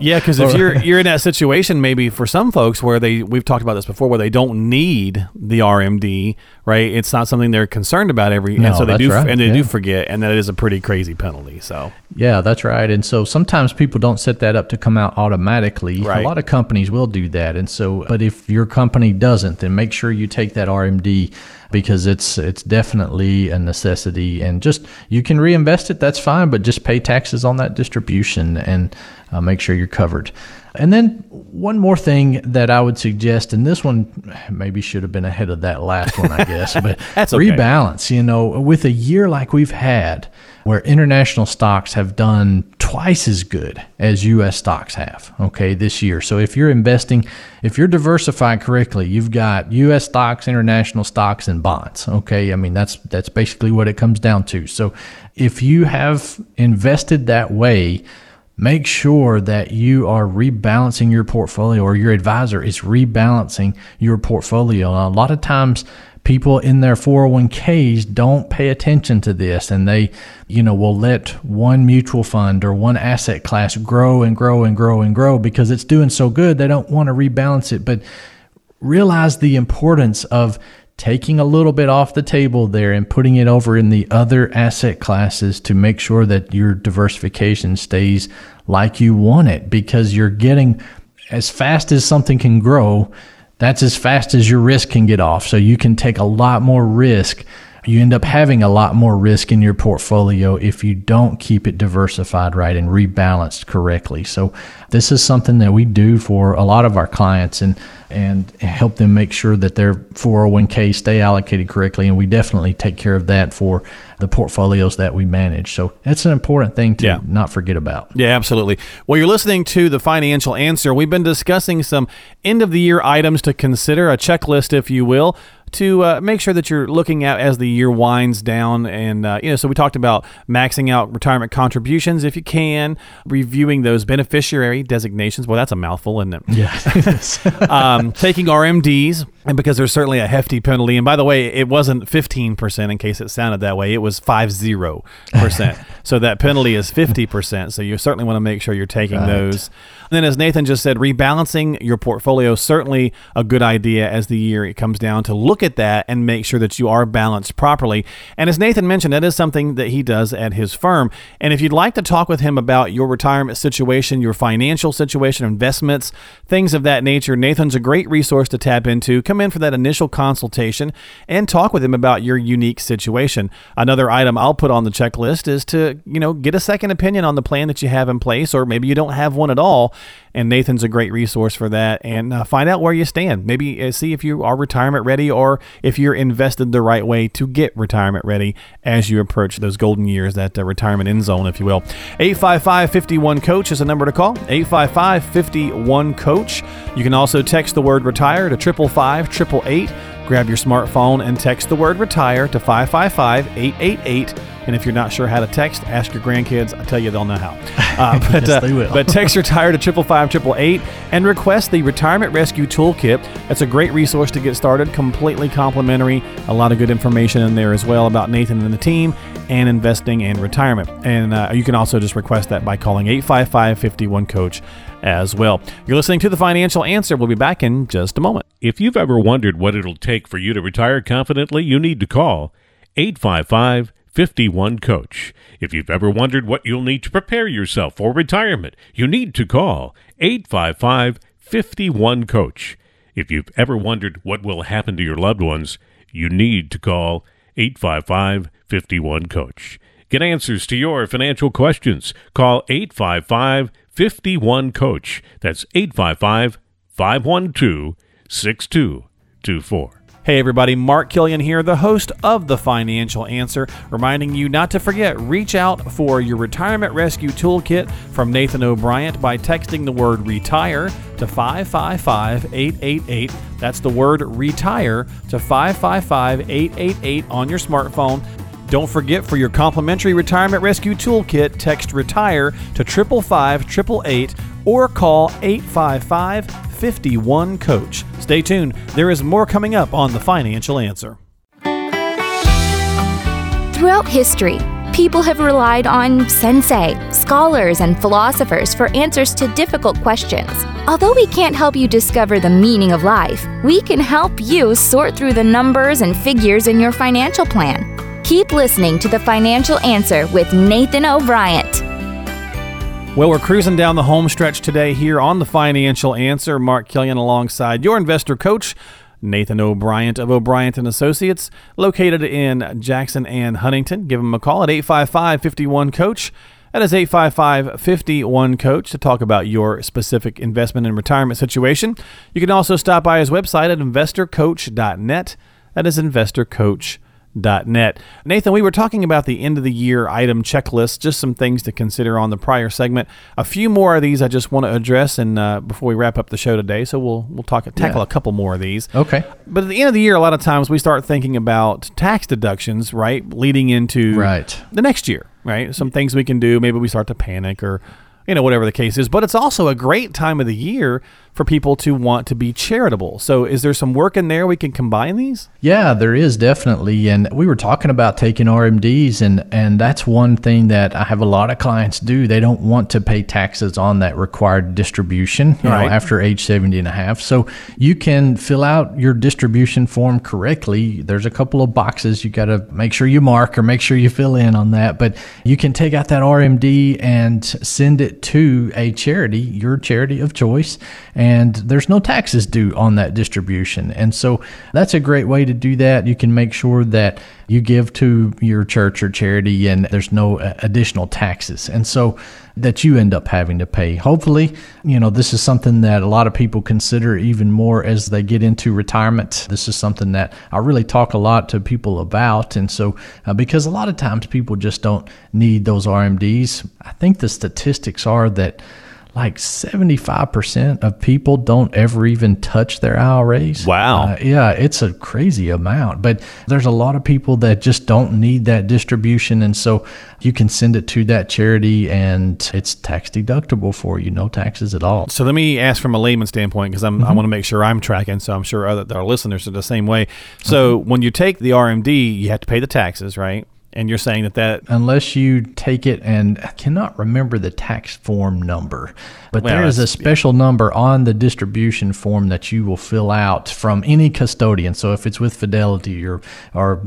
Yeah, because if you're you're in that situation, maybe for some folks where they we've talked about this before, where they don't need the RMD, right? It's not something they're concerned about every, and No, so they do, right, and they yeah. do forget, and that is a pretty crazy penalty. So Yeah, that's right. And so sometimes people don't set that up to come out automatically. Right. A lot of companies will do that. And so, but if your company doesn't, then make sure you take that RMD because it's it's definitely a necessity. And just you can reinvest it, that's fine, but just pay taxes on that distribution and uh, make sure you're covered. And then one more thing that I would suggest, and this one maybe should have been ahead of that last one, I guess, but That's okay. rebalance. You know, with a year like we've had, where international stocks have done twice as good as U.S. stocks have, okay, this year. So if you're investing, if you're diversified correctly, you've got U.S. stocks, international stocks, and bonds. Okay, I mean that's that's basically what it comes down to. So if you have invested that way make sure that you are rebalancing your portfolio or your advisor is rebalancing your portfolio. a lot of times people in their 401ks don't pay attention to this and they, you know, will let one mutual fund or one asset class grow and grow and grow and grow because it's doing so good. They don't want to rebalance it, but realize the importance of taking a little bit off the table there and putting it over in the other asset classes to make sure that your diversification stays like you want it because you're getting as fast as something can grow that's as fast as your risk can get off. So you can take a lot more risk. You end up having a lot more risk in your portfolio if you don't keep it diversified right and rebalanced correctly. So this is something that we do for a lot of our clients and and help them make sure that their 401k stay allocated correctly and we definitely take care of that for the portfolios that we manage. So that's an important thing to Yeah. not forget about. Yeah, absolutely. Well, you're listening to the financial answer. We've been discussing some end of the year items to consider, a checklist, if you will, to uh, make sure that you're looking at as the year winds down. And, uh, you know, so we talked about maxing out retirement contributions if you can, reviewing those beneficiary designations. Well, that's a mouthful, isn't it? Yeah. um, taking RMDs, and because there's certainly a hefty penalty. And by the way, it wasn't 15% in case it sounded that way. It was 50%. so that penalty is 50%. So you certainly want to make sure you're taking Right. those. And then, as Nathan just said, rebalancing your portfolio certainly a good idea as the year it comes down to look at that and make sure that you are balanced properly. And as Nathan mentioned, that is something that he does at his firm. And if you'd like to talk with him about your retirement situation, your financial situation, investments, things of that nature, Nathan's a great resource to tap into. Come in for that initial consultation and talk with them about your unique situation. Another item I'll put on the checklist is to, you know, get a second opinion on the plan that you have in place, or maybe you don't have one at all. And Nathan's a great resource for that. And uh, find out where you stand. Maybe uh, see if you are retirement ready or if you're invested the right way to get retirement ready as you approach those golden years, that uh, retirement end zone, if you will. 855 51 Coach is a number to call. 855 51 Coach. You can also text the word retire to 555 888. Grab your smartphone and text the word retire to 555 888. And if you're not sure how to text, ask your grandkids. I tell you, they'll know how. Uh, but, Yes, they will. but text retire to 555 888 and request the Retirement Rescue Toolkit. That's a great resource to get started, completely complimentary. A lot of good information in there as well about Nathan and the team and investing and retirement. And uh, you can also just request that by calling 855 51 Coach as well. You're listening to The Financial Answer. We'll be back in just a moment. If you've ever wondered what it'll take for you to retire confidently, you need to call 855 51 Coach. If you've ever wondered what you'll need to prepare yourself for retirement, you need to call 855 51 Coach. If you've ever wondered what will happen to your loved ones, you need to call 855 51 Coach. Get answers to your financial questions. Call 855 51 Coach. That's 855 512 6224. Hey everybody, Mark Killian here, the host of The Financial Answer, reminding you not to forget, reach out for your retirement rescue toolkit from Nathan O'Brien by texting the word retire to 555-888. That's the word retire to 555-888 on your smartphone. Don't forget for your complimentary retirement rescue toolkit, text retire to 555 888 or call 855 51 Coach. Stay tuned, there is more coming up on The Financial Answer. Throughout history, people have relied on sensei, scholars, and philosophers for answers to difficult questions. Although we can't help you discover the meaning of life, we can help you sort through the numbers and figures in your financial plan. Keep listening to The Financial Answer with Nathan O'Brien. Well, we're cruising down the home stretch today here on The Financial Answer. Mark Killian alongside your investor coach, Nathan O'Brien of O'Brien and Associates, located in Jackson and Huntingdon. Give him a call at 855-51-COACH. That is 855-51-COACH to talk about your specific investment and retirement situation. You can also stop by his website at investorcoach.net. That is investorcoach.net net. Nathan, we were talking about the end of the year item checklist, just some things to consider on the prior segment. A few more of these I just want to address, and uh, before we wrap up the show today, so we'll we'll talk tackle Yeah. a couple more of these. Okay. But at the end of the year, a lot of times we start thinking about tax deductions, right, leading into Right. the next year, right? Some things we can do. Maybe we start to panic or you know, whatever the case is. But it's also a great time of the year for people to want to be charitable. So, is there some work in there we can combine these? Yeah, there is definitely. And we were talking about taking RMDs, and, and that's one thing that I have a lot of clients do. They don't want to pay taxes on that required distribution you Right. know, after age 70 and a half. So, you can fill out your distribution form correctly. There's a couple of boxes you got to make sure you mark or make sure you fill in on that. But you can take out that RMD and send it to a charity, your charity of choice, and there's no taxes due on that distribution. And so that's a great way to do that. You can make sure that you give to your church or charity and there's no uh, additional taxes. And so that you end up having to pay. Hopefully, you know, this is something that a lot of people consider even more as they get into retirement. This is something that I really talk a lot to people about. And so, uh, because a lot of times people just don't need those RMDs, I think the statistics are that like 75% of people don't ever even touch their IRAs. Wow. Uh, yeah, it's a crazy amount, but there's a lot of people that just don't need that distribution. And so you can send it to that charity and it's tax deductible for you, no taxes at all. So let me ask from a layman standpoint because I'm I want to make sure I'm tracking. So I'm sure other our listeners are the same way. So when you take the RMD, you have to pay the taxes, right? And you're saying that that Unless you take it and I cannot remember the tax form number, but Well, there is a special number on the distribution form that you will fill out from any custodian. So if it's with Fidelity or or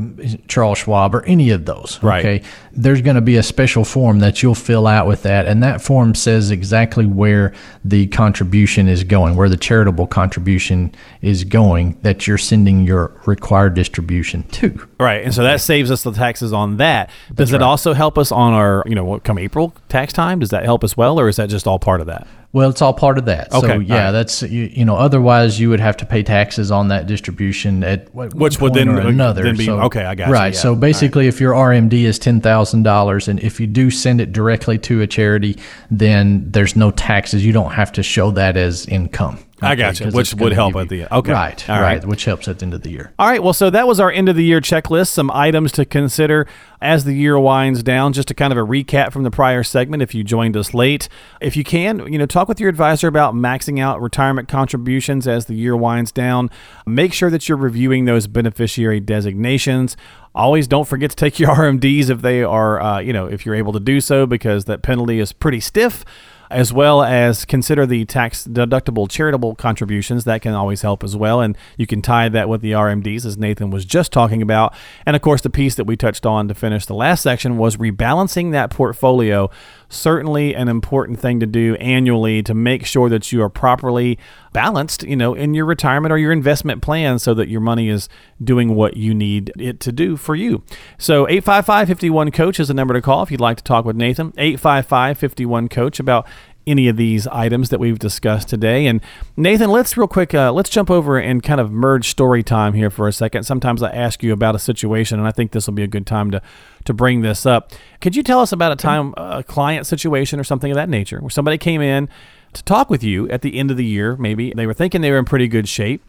Charles Schwab or any of those, Right. okay, there's going to be a special form that you'll fill out with that, and that form says exactly where the contribution is going, where the charitable contribution is going that you're sending your required distribution to. Right, and so that saves us the taxes on that. Does it also help us on our you know what come April tax time? Does that help as well, or is that just all part of that? Well, it's all part of that. Okay, So yeah, right. that's you, you know. Otherwise, you would have to pay taxes on that distribution at what, Which would then- another. then be- so, okay, I got you, Right. yeah. So basically, if your RMD is ten thousand dollars, and if you do send it directly to a charity, then there's no taxes. You don't have to show that as income. I got you, which would help at the end. Okay. Right. All right. right. Which helps at the end of the year. All right, well, so that was our end of the year checklist. Some items to consider as the year winds down. Just a kind of a recap from the prior segment. If you joined us late, if you can, you know, talk with your advisor about maxing out retirement contributions as the year winds down. Make sure that you're reviewing those beneficiary designations. Always don't forget to take your RMDs if they are, uh, you know, if you're able to do so, because that penalty is pretty stiff as well as consider the tax deductible charitable contributions. That can always help as well. And you can tie that with the RMDs, as Nathan was just talking about. And of course, the piece that we touched on to finish the last section was rebalancing that portfolio. Certainly an important thing to do annually to make sure that you are properly balanced, you know, in your retirement or your investment plan so that your money is doing what you need it to do for you. So 855-51-COACH is the number to call if you'd like to talk with Nathan. 855-51-COACH about any of these items that we've discussed today. And Nathan, let's real quick, uh, let's jump over and kind of merge story time here for a second. Sometimes I ask you about a situation, and I think this will be a good time to to bring this up. Could you tell us about a time, a client situation or something of that nature, where somebody came in to talk with you at the end of the year? Maybe they were thinking they were in pretty good shape.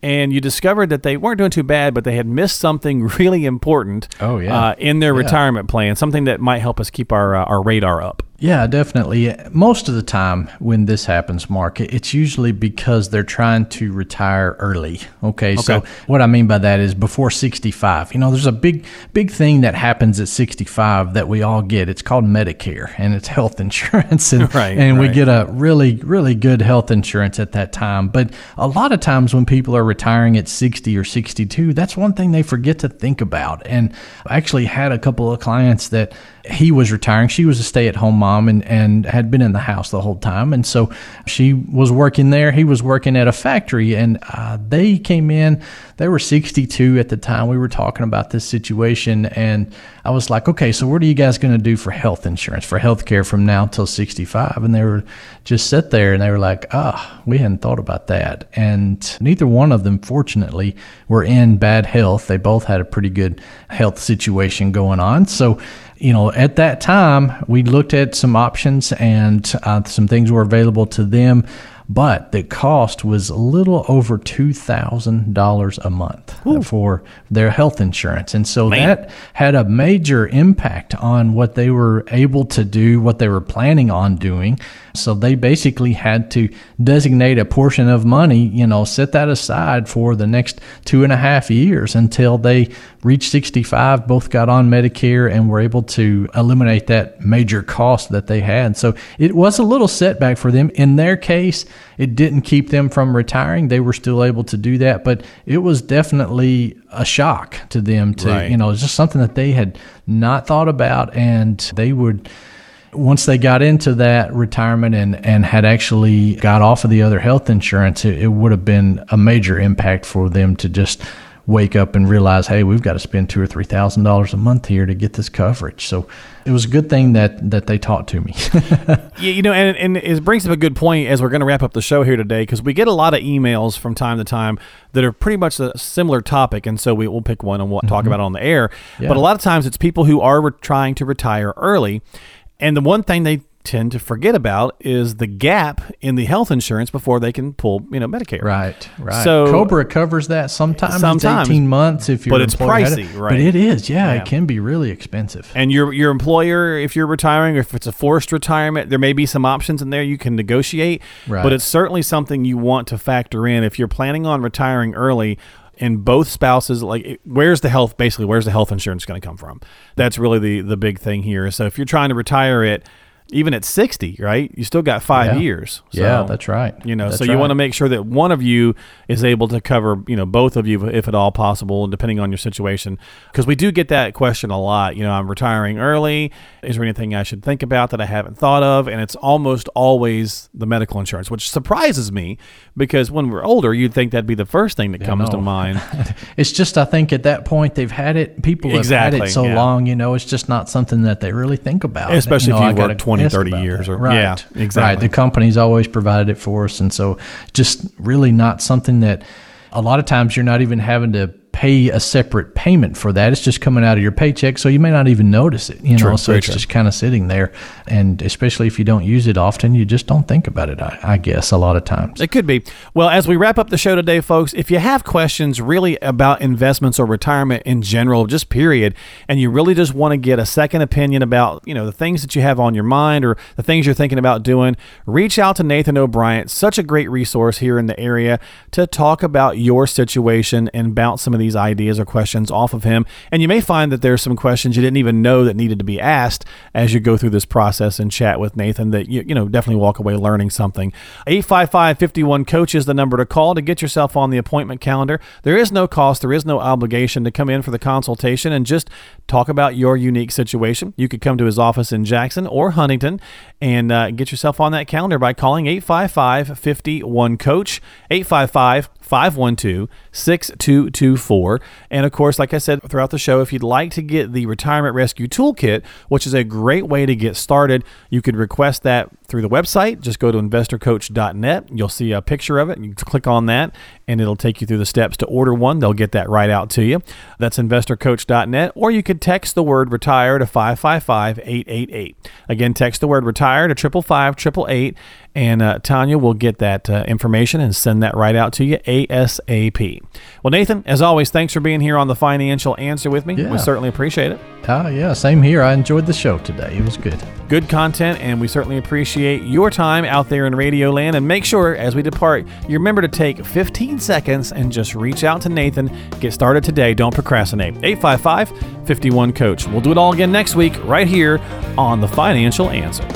And you discovered that they weren't doing too bad, but they had missed something really important. Oh, yeah. uh, in their Yeah. retirement plan, something that might help us keep our uh, our radar up. Yeah, definitely. Most of the time when this happens, Mark, it's usually because they're trying to retire early. Okay, so what I mean by that is before 65. You know, there's a big, big thing that happens at 65 that we all get. It's called Medicare and it's health insurance. And, Right, and we get a really, really good health insurance at that time. But a lot of times when people are retiring at 60 or 62, that's one thing they forget to think about. And I actually had a couple of clients that he was retiring. She was a stay at home mom and, and had been in the house the whole time. And so she was working there. He was working at a factory. And uh, they came in, they were 62 at the time. We were talking about this situation. And I was like, okay, so what are you guys going to do for health insurance, for health care from now till 65? And they were just sit there and they were like, ah, we hadn't thought about that. And neither one of them, fortunately, were in bad health. They both had a pretty good health situation going on. So, you know, at that time, we looked at some options and uh, some things were available to them. but the cost was a little over two thousand dollars a month for their health insurance, and so that had a major impact on what they were able to do, what they were planning on doing. So they basically had to designate a portion of money, you know, set that aside for the next two and a half years until they reached 65, both got on Medicare and were able to eliminate that major cost that they had. So it was a little setback for them. In their case, it didn't keep them from retiring. They were still able to do that, but it was definitely a shock to them to, Right. you know, it's just something that they had not thought about and they would once they got into that retirement and, and had actually got off of the other health insurance, it, it would have been a major impact for them to just wake up and realize, hey, we've got to spend two or three thousand dollars a month here to get this coverage. So it was a good thing that that they taught to me. Yeah, you know, and, and it brings up a good point as we're going to wrap up the show here today because we get a lot of emails from time to time that are pretty much a similar topic, and so we will pick one and we'll talk mm-hmm. about it on the air. Yeah. But a lot of times it's people who are re- trying to retire early, and the one thing they tend to forget about is the gap in the health insurance before they can pull, you know, Medicare. right, right. So- Cobra covers that sometimes. Sometimes. eighteen months if you're But it's pricey, right. But it is, yeah, Yeah. it can be really expensive. And your your employer, if you're retiring, or if it's a forced retirement, there may be some options in there you can negotiate. Right. But it's certainly something you want to factor in if you're planning on retiring early. And both spouses, like, where's the health? Basically, where's the health insurance going to come from? That's really the the big thing here. So if you're trying to retire it, even at 60, right? You still got five Yeah. years. Yeah, that's right. You know, That's so you want to make sure that one of you is able to cover, you know, both of you if at all possible, depending on your situation. Because we do get that question a lot. You know, I'm retiring early. Is there anything I should think about that I haven't thought of? And it's almost always the medical insurance, which surprises me because when we're older, you'd think that'd be the first thing that comes to mind. It's just I think at that point they've had it. People have had it so yeah. long, you know. It's just not something that they really think about. Especially if you've worked 20, ask 30 years or- right, yeah, exactly. Right. The company's always provided it for us, and so just really not something that a lot of times you're not even having to pay a separate payment for that. It's just coming out of your paycheck, so you may not even notice it. You know, so it's true. just kind of sitting there, and especially if you don't use it often, you just don't think about it. I, I guess a lot of times. It could be. Well, as we wrap up the show today, folks, if you have questions really about investments or retirement in general, just period, and you really just want to get a second opinion about, you know, the things that you have on your mind or the things you're thinking about doing, reach out to Nathan O'Brien. Such a great resource here in the area to talk about your situation and bounce some of these ideas or questions off of him. And you may find that there's some questions you didn't even know that needed to be asked as you go through this process and chat with Nathan that you, you know, definitely walk away learning something. 855-51 coach is the number to call to get yourself on the appointment calendar. There is no cost, there is no obligation to come in for the consultation and just talk about your unique situation. You could come to his office in Jackson or Huntingdon and uh, get yourself on that calendar by calling 855-51 coach 855 512 6224. And of course, like I said throughout the show, if you'd like to get the Retirement Rescue Toolkit, which is a great way to get started, you could request that through the website. Just go to investorcoach.net. You'll see a picture of it. And you click on that, and it'll take you through the steps to order one. They'll get that right out to you. That's investorcoach.net. Or you could text the word retire to 555 888. Again, text the word retire to 555 888. And uh, Tanya will get that uh, information and send that right out to you ASAP. Well, Nathan, as always, thanks for being here on the Financial Answer with me. Yeah. We certainly appreciate it. Oh yeah, same here. I enjoyed the show today. It was good. Good content, and we certainly appreciate your time out there in Radio Land. And make sure, as we depart, you remember to take 15 seconds and just reach out to Nathan. Get started today. Don't procrastinate. 855 51 Coach. We'll do it all again next week, right here on The Financial Answer.